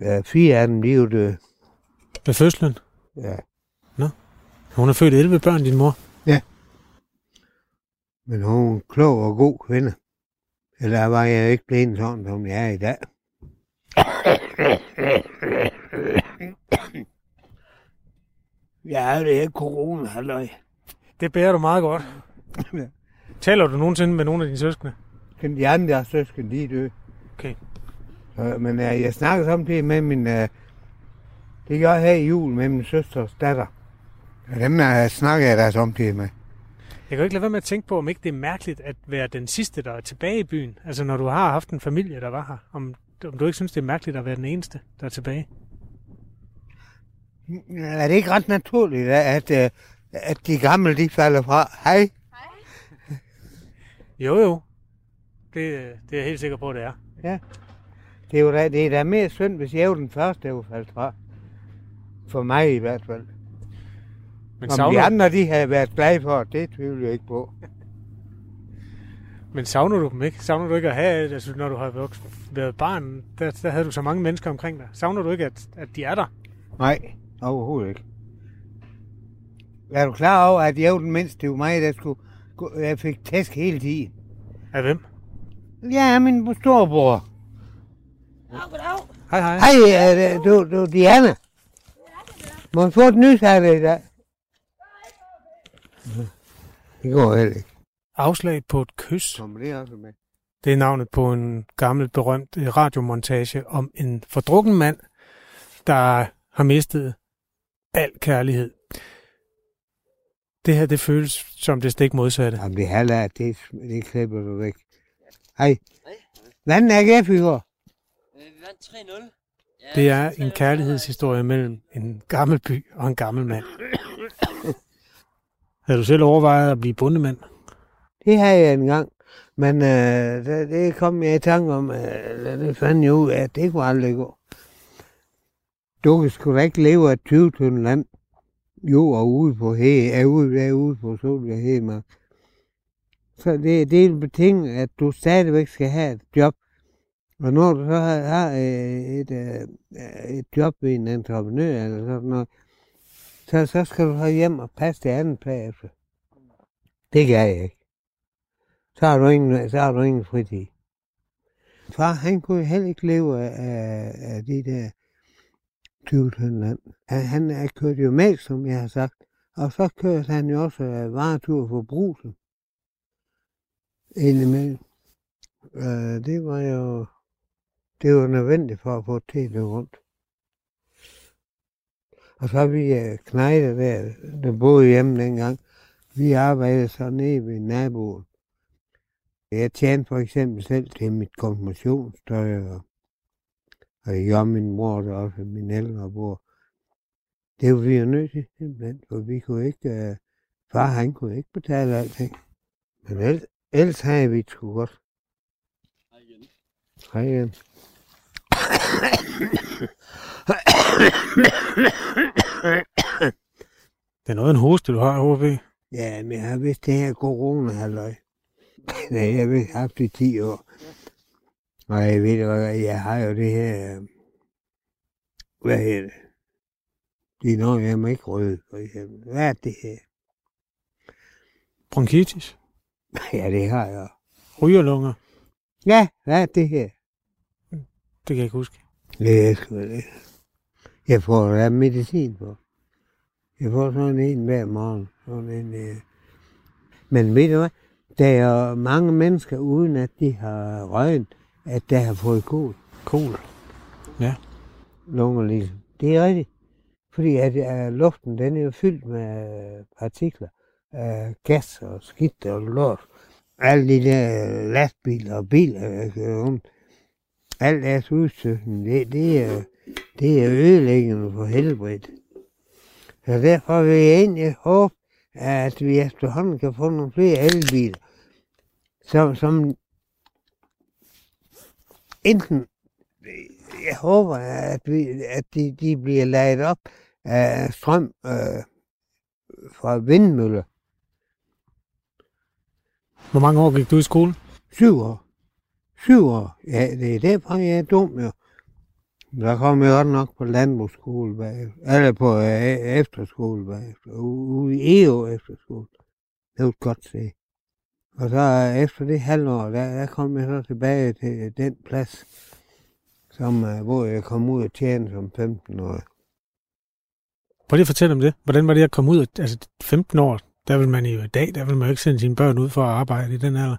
Ja, fire af dem, de er jo døde. Ved fødslen? Ja. Hun har født 11 børn, din mor. Men hun er en klog og god kvinde. Eller var jeg ikke blevet sådan, som jeg er i dag. (coughs) Ja, det er corona, halløj. Det bærer du meget godt. Taler du nogensinde med nogle af dine søskende? De andre søsken, de er døde. Okay. Så, men uh, jeg snakker samtidig med min... Uh, det gør jeg her i jul med min søsters datter. Og dem uh, snakker jeg der samtidig med. Jeg kan jo ikke lade være med at tænke på, om ikke det er mærkeligt at være den sidste, der er tilbage i byen. Altså når du har haft en familie, der var her. Om, om du ikke synes, det er mærkeligt at være den eneste, der er tilbage. Er det ikke ret naturligt, at, at, at de gamle, de falder fra? Hej. Jo, jo. Det, det er jeg helt sikker på, det er. Det er jo da, det er da mere synd, hvis jeg var den første, der var faldet fra. For mig i hvert fald. Men Om savner, de andre, de havde været glade for, det tvivler jeg ikke på. men savner du dem ikke? Savner du ikke at have, altså når du har været barn, der, der havde du så mange mennesker omkring dig. Savner du ikke, at, at de er der? Nej, overhovedet ikke. Er du klar over, at jeg var den mindste? Det var mig, der skulle... Jeg fik tæsk hele tiden. Af hvem? Ja, min storebror. Hej, hej. Hej, er det, du, du, Diana. Må jeg få et nys af det i dag? Det går heller ikke. Afslag på et kys. Kommer det også med? Det er navnet på en gammel berømt øh, radiomontage om en fordrukken mand, der har mistet al kærlighed. Det her, det føles som det stik modsatte. Jamen, det halve det, det klipper du væk. Hej. Hvordan er? Øh, Vi vandt 3-0. Ja, Det er 3-0. en kærlighedshistorie mellem en gammel by og en gammel mand. (coughs) Har du selv overvejet at blive bondemand? Det har jeg engang. Men øh, det, det kom jeg i tanke om, øh, det fandt jeg ud af, at det kunne aldrig gå. Du kan sgu da ikke leve af 20 tønder land. Jo, og ude på he, er ude, er ude på Solvær Hemark. Så det, det er en beting, at du stadigvæk skal have et job. Og når du så har, har øh, et, øh, øh, et job ved en entreprenør eller sådan noget, så, så skal du have hjem og passe det andet bagefter. Det gør jeg ikke. Så har du ingen, så har du ingen fritid. Far, han kunne heller ikke leve af, af, af de der 20 land. Han, han kørte kørt jo med, som jeg har sagt. Og så kørte han jo også øh, varetur for brusen. Indimellem. Øh, det var jo det var nødvendigt for at få det til rundt. Og så vi øh, knejder der, der boede hjemme dengang. Vi arbejdede så nede ved naboen. Jeg tjente for eksempel selv til mit konfirmationstøj, og, og jeg gjorde min mor det også, min ældre bror. Det var vi jo nødt til, simpelthen, for vi kunne ikke, uh, far han kunne ikke betale alting. Men ellers, ellers havde vi det sgu godt. Hej igen. Hej igen. (coughs) Det er noget af en hoste, du har, HB. Ja, men jeg har vist det her corona halløj. Det har jeg vist haft i 10 år. Og jeg ved hvad, jeg har jo det her... Hvad hedder det? De når jeg må ikke røde, for eksempel. Hvad er det her? Bronkitis. (laughs) Ja, det har jeg. Rygerlunger. Ja, hvad er det her? Det kan jeg ikke huske. Det er sgu det. Jeg får der medicin på. Jeg får sådan en hver morgen. Sådan en, øh. Men ved du hvad? Der er mange mennesker, uden at de har røgen, at der har fået kol. Kol. Ja. Lunger ligesom. Det er rigtigt. Fordi at, at luften, den er jo fyldt med partikler. Uh, gas og skidt og lort. Alle de der lastbiler og biler, rundt. Alt deres udstødning, det, det, er, det er ødelæggende for helbredet. Så derfor vil jeg egentlig håbe, at vi efterhånden kan få nogle flere elbiler, som, som enten, jeg håber, at, vi, at de, de bliver ladet op af strøm øh, fra vindmøller. Hvor mange år gik du i skole? Syv år. Syv år. Ja, det er derfor, jeg er dum, jo. Der kom jeg godt nok på landbrugsskole bagefter. Eller på øh, efterskole bagefter. Ude i EO efterskole. Det var et godt sted. Og så efter det halvår, der, der kom jeg så tilbage til den plads, som, øh, hvor jeg kom ud og tjene som 15 år. Prøv lige at fortælle om det. Hvordan var det at komme ud? Altså 15 år, der vil man jo i dag, der vil man jo ikke sende sine børn ud for at arbejde i den alder.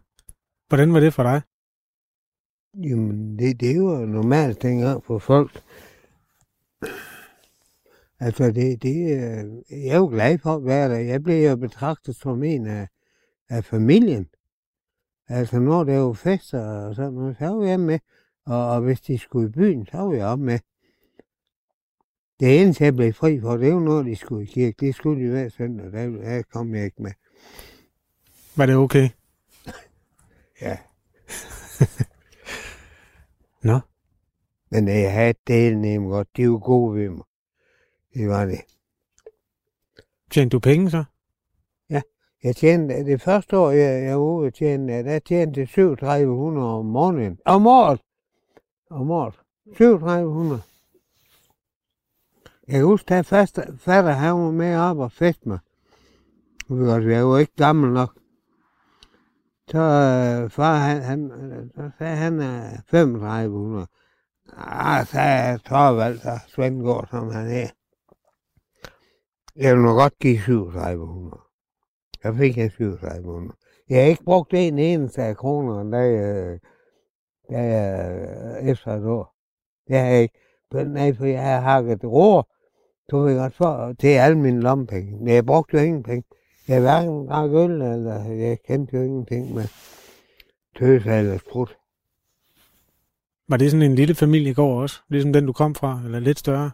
Hvordan var det for dig? Jamen, det, det var normalt dengang for folk. Altså, det, det, øh, jeg er jo glad for at være der. Jeg blev jo betragtet som en af, af familien. Altså, når der var fester og sådan noget, så var jeg med. Og, og hvis de skulle i byen, så var jeg også med. Det eneste, jeg blev fri for, det var når de skulle i kirke. Det skulle de hver søndag, der, der kom jeg ikke med. Var det okay? (laughs) Ja. (laughs) Nå. Men jeg havde det nemt godt. De var gode ved mig. Det var det. Tjente du penge så? Jeg tjente, det første år, jeg, jeg var ude og tjene, der tjente jeg 3700 om måneden. Om året. Om året. 3700. Jeg husker, at første fatter, han var med op og fest mig. Fordi altså, jeg var ikke gammel nok. Så øh, far, han, han, så sagde han øh, 3500. Ah, så sagde Torvald, så Svendgaard, som han er. Jeg vil nu godt give 3700. Jeg fik jeg 3700. Jeg har ikke brugt en eneste af kronerne, da jeg, da jeg efter et år. Det har jeg ikke. Nej, for jeg har hakket rår, du ved godt, for, til alle mine lommepenge. Men jeg brugte jo ingen penge. Jeg har hverken drak øl, eller jeg kendte jo ingenting med tøse eller sprut. Var det sådan en lille familiegård også? Ligesom den, du kom fra? Eller lidt større?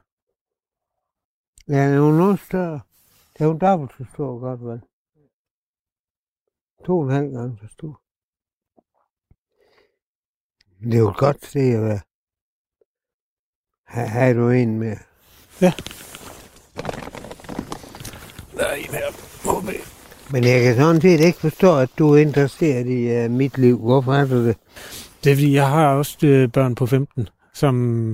Ja, det var noget større. Det var dobbelt så stor godt, vel? To og en halv gange så stor. Det er jo et godt sted at være. Har, har du en med? Ja. Der er en her. Jeg. Men jeg kan sådan set ikke forstå, at du er interesseret i uh, mit liv. Hvorfor er du det? Det er fordi, jeg har også øh, børn på 15, som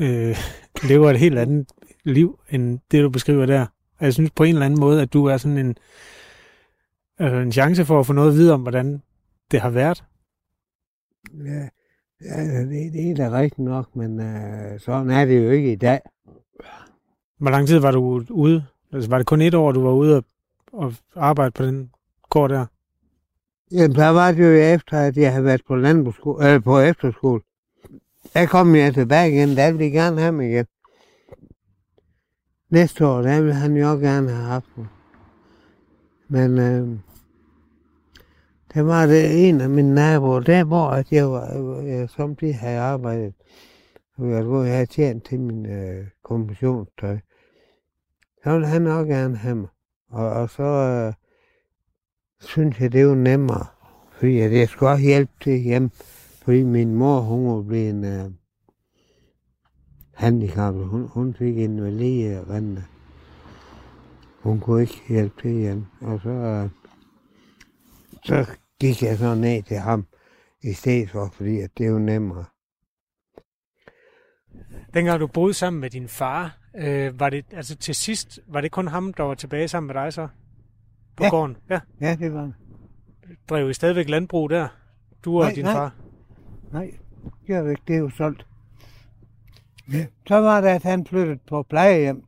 øh, (laughs) lever et helt andet liv, end det, du beskriver der. Og jeg synes på en eller anden måde, at du er sådan en, øh, en chance for at få noget at vide om, hvordan det har været. Ja, ja det, det er da rigtigt nok, men uh, sådan er det jo ikke i dag. Hvor lang tid var du ude? Altså, var det kun et år, du var ude og, og arbejde på den gård der? Jamen, der var det jo efter, at jeg havde været på, landbrugsskole, eller på efterskole. Der kom jeg tilbage igen, der ville de gerne have mig igen. Næste år, der ville han jo gerne have haft mig. Men øh, der var det en af mine naboer, der hvor at jeg, var, øh, jeg samtidig havde arbejdet, hvor jeg havde tjent til min øh, kommissionstøj. Så ville han også gerne have mig. Og, og så øh, synes jeg, det var nemmere. Fordi at jeg skulle også hjælpe til hjem. Fordi min mor, hun var blevet en øh, handicappet. Hun, hun fik en valide rente. Hun kunne ikke hjælpe til hjem. Og så, øh, så gik jeg så ned til ham i stedet for, fordi at det er jo nemmere. Dengang du boede sammen med din far, øh, var det altså til sidst, var det kun ham, der var tilbage sammen med dig så? På Ja. gården? Ja. Ja, det var. Drev I stadigvæk landbrug der? Du og Nej, din nej. far? Nej, det er ikke. Det er jo solgt. Ja. Så var det, at han flyttede på plejehjem.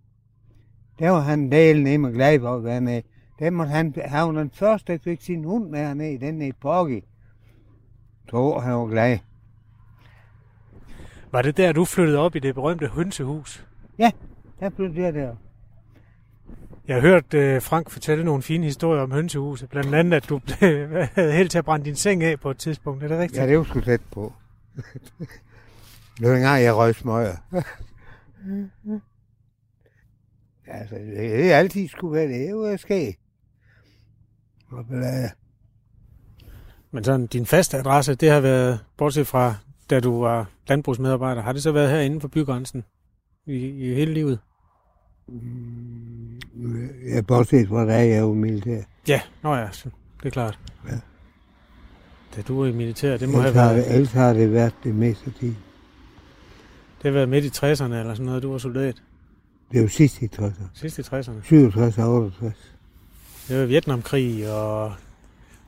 Der var han delen med glad for at være med. Der måtte han, han var den første, der fik sin hund med hernede, den nede Poggi. Så han var glad. Var det der, du flyttede op i det berømte hønsehus? Ja, der flyttede jeg der. Jeg har hørt øh, Frank fortælle nogle fine historier om hønsehuset. Blandt andet, at du (laughs) blev, havde held til at brænde din seng af på et tidspunkt. Er det rigtigt? Ja, det var sgu tæt på. (laughs) det var engang, jeg røg smøger. (laughs) altså, det er altid skulle være det. Det var ske. Og blade. Men sådan, din faste adresse, det har været, bortset fra da du var landbrugsmedarbejder, har det så været herinde for bygrænsen i, i hele livet? Ja, bortset fra det, jeg er jo militær. Ja, nå ja, det er klart. Ja. Da du var i militær, det må Ellers have har, været, det, ellers har det været det meste af tiden. det har været midt i 60'erne eller sådan noget, du var soldat. Det er jo sidst i 60'erne. Sidst i 60'erne. 67 og 68. Det var Vietnamkrig og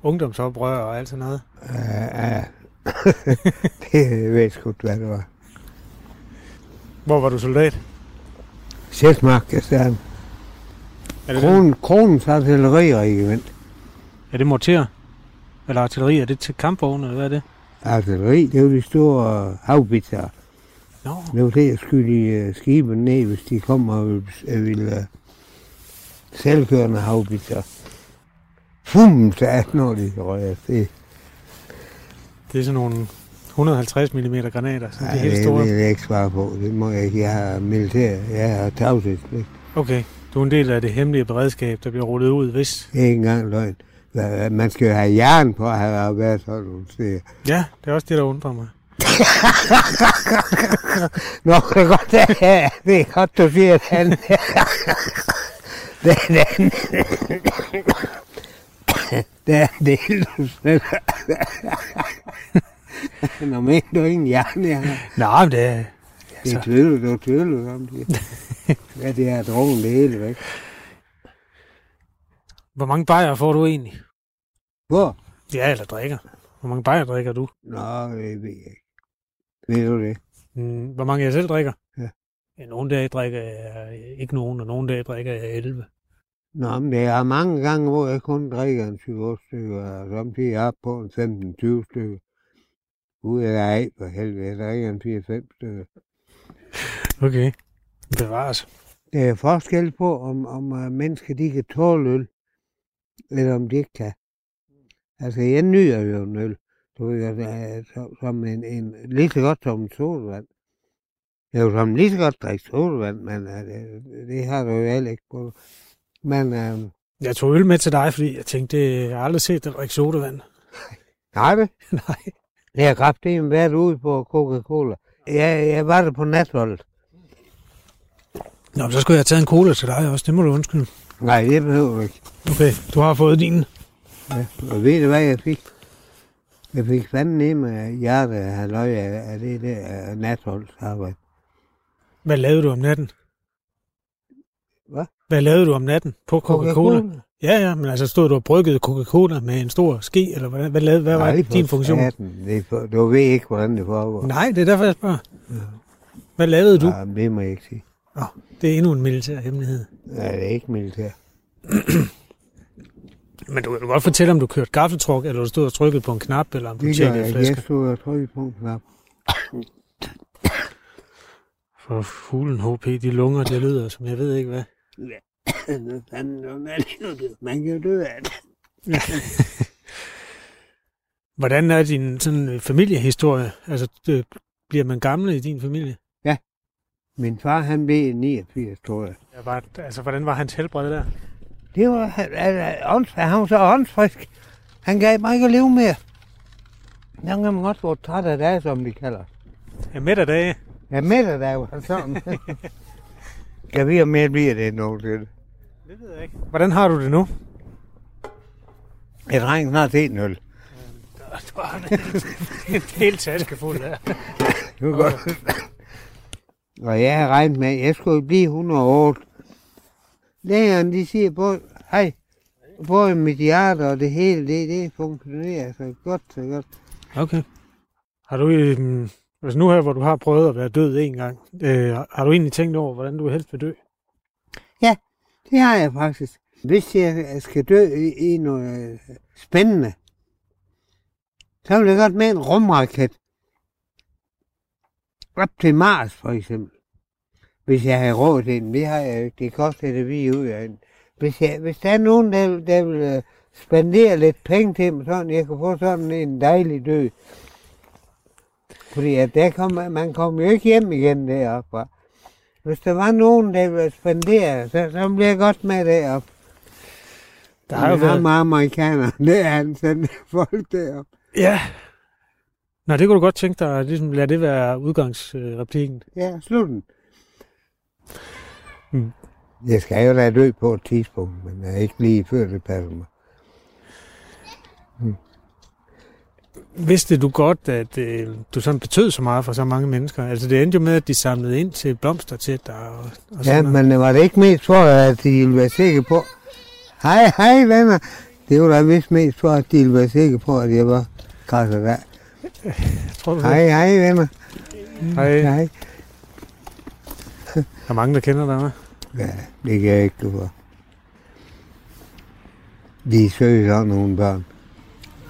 ungdomsoprør og alt sådan noget. Ja, ja. (laughs) det ved jeg sgu hvad det var. Hvor var du soldat? Sjælsmark, kaserne. Er? Kronen, kronens artilleriregiment. er det morter? Eller artilleri? Er det til kampvogne, eller hvad er det? Artilleri, det er jo de store havbitser. Nå, Det var det, jeg skyde uh, skibene ned, hvis de kom og ville, uh, ville uh, selvkørende havbitser. Fum, så er når de røg afsted. det er sådan nogle 150 mm granater, så det er helt det store. vil jeg ikke svare på. Det må jeg ikke. Jeg har militær. Jeg har tavshedspligt. Okay, du er en del af det hemmelige beredskab, der bliver rullet ud, hvis... Det ikke engang løgn. Man skal jo have jern på at have været sådan nogle steder. Ja, det er også det, der undrer mig. (laughs) Nå, det er godt, det (laughs) er, det er godt, du siger den. (laughs) det er den. Det er det, du siger. Nå, men du er ingen hjerne, jeg har. Nej, men det er... Det er tvivl, du tvivl om det. Ja, det er drungen det hele væk. Hvor mange bajer får du egentlig? Hvor? Ja, eller drikker. Hvor mange bajer drikker du? Nå, det ved jeg ikke. Ved du det? Mm, hvor mange jeg selv drikker? Ja. ja nogle dage drikker jeg ikke nogen, og nogle dage drikker jeg 11. Nå, men det er mange gange, hvor jeg kun drikker en 7 stykker, og samtidig op på en 15-20 stykker. Ud af ej, for helvede, jeg drikker en 4-5 stykker. Okay. Bevares. Der er forskel på, om, om uh, mennesker de kan tåle øl, eller om de ikke kan. Altså, jeg nyder jo en øl. Du ved, altså, som, som en, en, lige så godt som en sodavand. Jeg er jo som lige så godt drikke sodavand, men uh, det, det har du jo heller ikke på. Men, uh, Jeg tog øl med til dig, fordi jeg tænkte, det, jeg har aldrig set dig drikke sodavand. (laughs) nej det? (laughs) Nej. Jeg har kraftigt været ude på Coca-Cola. Jeg, jeg var der på natholdet. Nå, men så skulle jeg taget en cola til dig også. Det må du undskylde. Nej, det behøver du ikke. Okay, du har fået din. Ja. Og ved du, hvad jeg fik? Jeg fik fanden ned med hjertet af halvøj af, det der uh, natholdsarbejde. Hvad lavede du om natten? Hvad? Hvad lavede du om natten på Coca-Cola? Ja, ja, men altså stod du og bryggede Coca-Cola med en stor ske, eller hvad, hvad, lavede, hvad var Nej, din funktion? Det er for, du ved ikke, hvordan det foregår. Nej, det er derfor, jeg spørger. Hvad lavede du? Ja, det må jeg ikke sige. Nå, det er endnu en militær hemmelighed. Nej, det er ikke militær. (clears throat) Men du kan godt fortælle, om du kørte gaffeltruk, eller du stod og trykkede på en knap, eller om du Det jeg. flasker. Jeg stod og trykkede på en knap. For fuglen HP, de lunger, det lyder, som jeg ved ikke hvad. Hvad fanden, er det? Man kan dø af det. Hvordan er din sådan, øh, familiehistorie? Altså, det, bliver man gammel i din familie? Min far, han blev 89, tror jeg. Ja, var, altså, hvordan var hans helbred der? Det var, han, han, var så åndsfrisk. Han gav mig ikke at leve mere. Der kan man godt få træt af det, som de kalder. Ja, midt af dage. Ja, midt af var sådan. (laughs) Kan vi have mere bliver det til det? Ved jeg ikke. Hvordan har du det nu? Jeg trænger snart en øl. (laughs) Du har en hel taske fuld der. (laughs) Det var godt. Og jeg har regnet med, at jeg skulle blive 108. Lægerne, de siger på, hej, både mit hjerte og det hele, det, det funktionerer så godt, så godt. Okay. Har du, øhm, altså nu her, hvor du har prøvet at være død en gang, øh, har du egentlig tænkt over, hvordan du helst vil dø? Det har jeg faktisk. Hvis jeg skal dø i, i noget øh, spændende, så vil jeg godt med en rumraket. Op til Mars, for eksempel. Hvis jeg har råd til den. Vi har. Det koster det vi ud af den. Hvis, jeg, hvis der er nogen, der, vil- der vil øh, spendere lidt penge til mig, sådan jeg kan få sådan en dejlig død. Fordi at der kommer, man kommer jo ikke hjem igen deroppe. Hvis der var nogen, der ville spendere, så, så bliver jeg godt med deroppe. Der har jo været... med amerikanere, (laughs) det er han sendt folk deroppe. Ja. Nå, det kunne du godt tænke dig, at ligesom lade det være udgangsreplikken. Ja, slut den. Mm. Jeg skal jo da dø på et tidspunkt, men jeg er ikke lige før det passer mig. Vidste du godt, at øh, du sådan betød så meget for så mange mennesker? Altså, det endte jo med, at de samlede ind til blomster til dig. Og, og Ja, noget. men var det ikke mest for, at de ville være sikre på... Hej, hej venner. Det var da vist mest for, at de ville være sikre på, at jeg var. (laughs) Tror du det? Hej, hej venner. Hej. Hej. Der er mange, der kender dig, hva'? Ja, det kan jeg ikke gå for. De søger sådan nogle børn.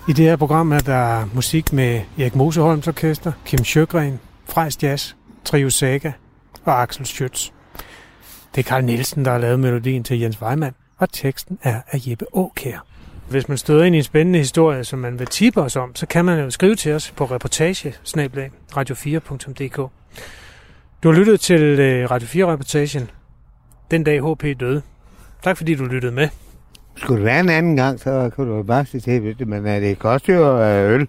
I det her program er der musik med Erik Moseholms Orkester, Kim Sjøgren, Frejs Jazz, Trio Saga og Axel Schütz. Det er Karl Nielsen, der har lavet melodien til Jens Weimann, og teksten er af Jeppe Åkær. Hvis man støder ind i en spændende historie, som man vil tippe os om, så kan man jo skrive til os på reportage radio4.dk. Du har lyttet til øh, Radio 4-reportagen Den dag HP døde. Tak fordi du lyttede med. Skulle det være en anden gang, så kunne du bare sige til, du, men øh, det koster jo øh, øl.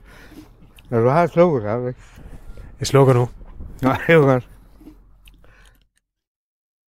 Når du har slukket, så ikke? Jeg slukker nu. Nej, det var godt.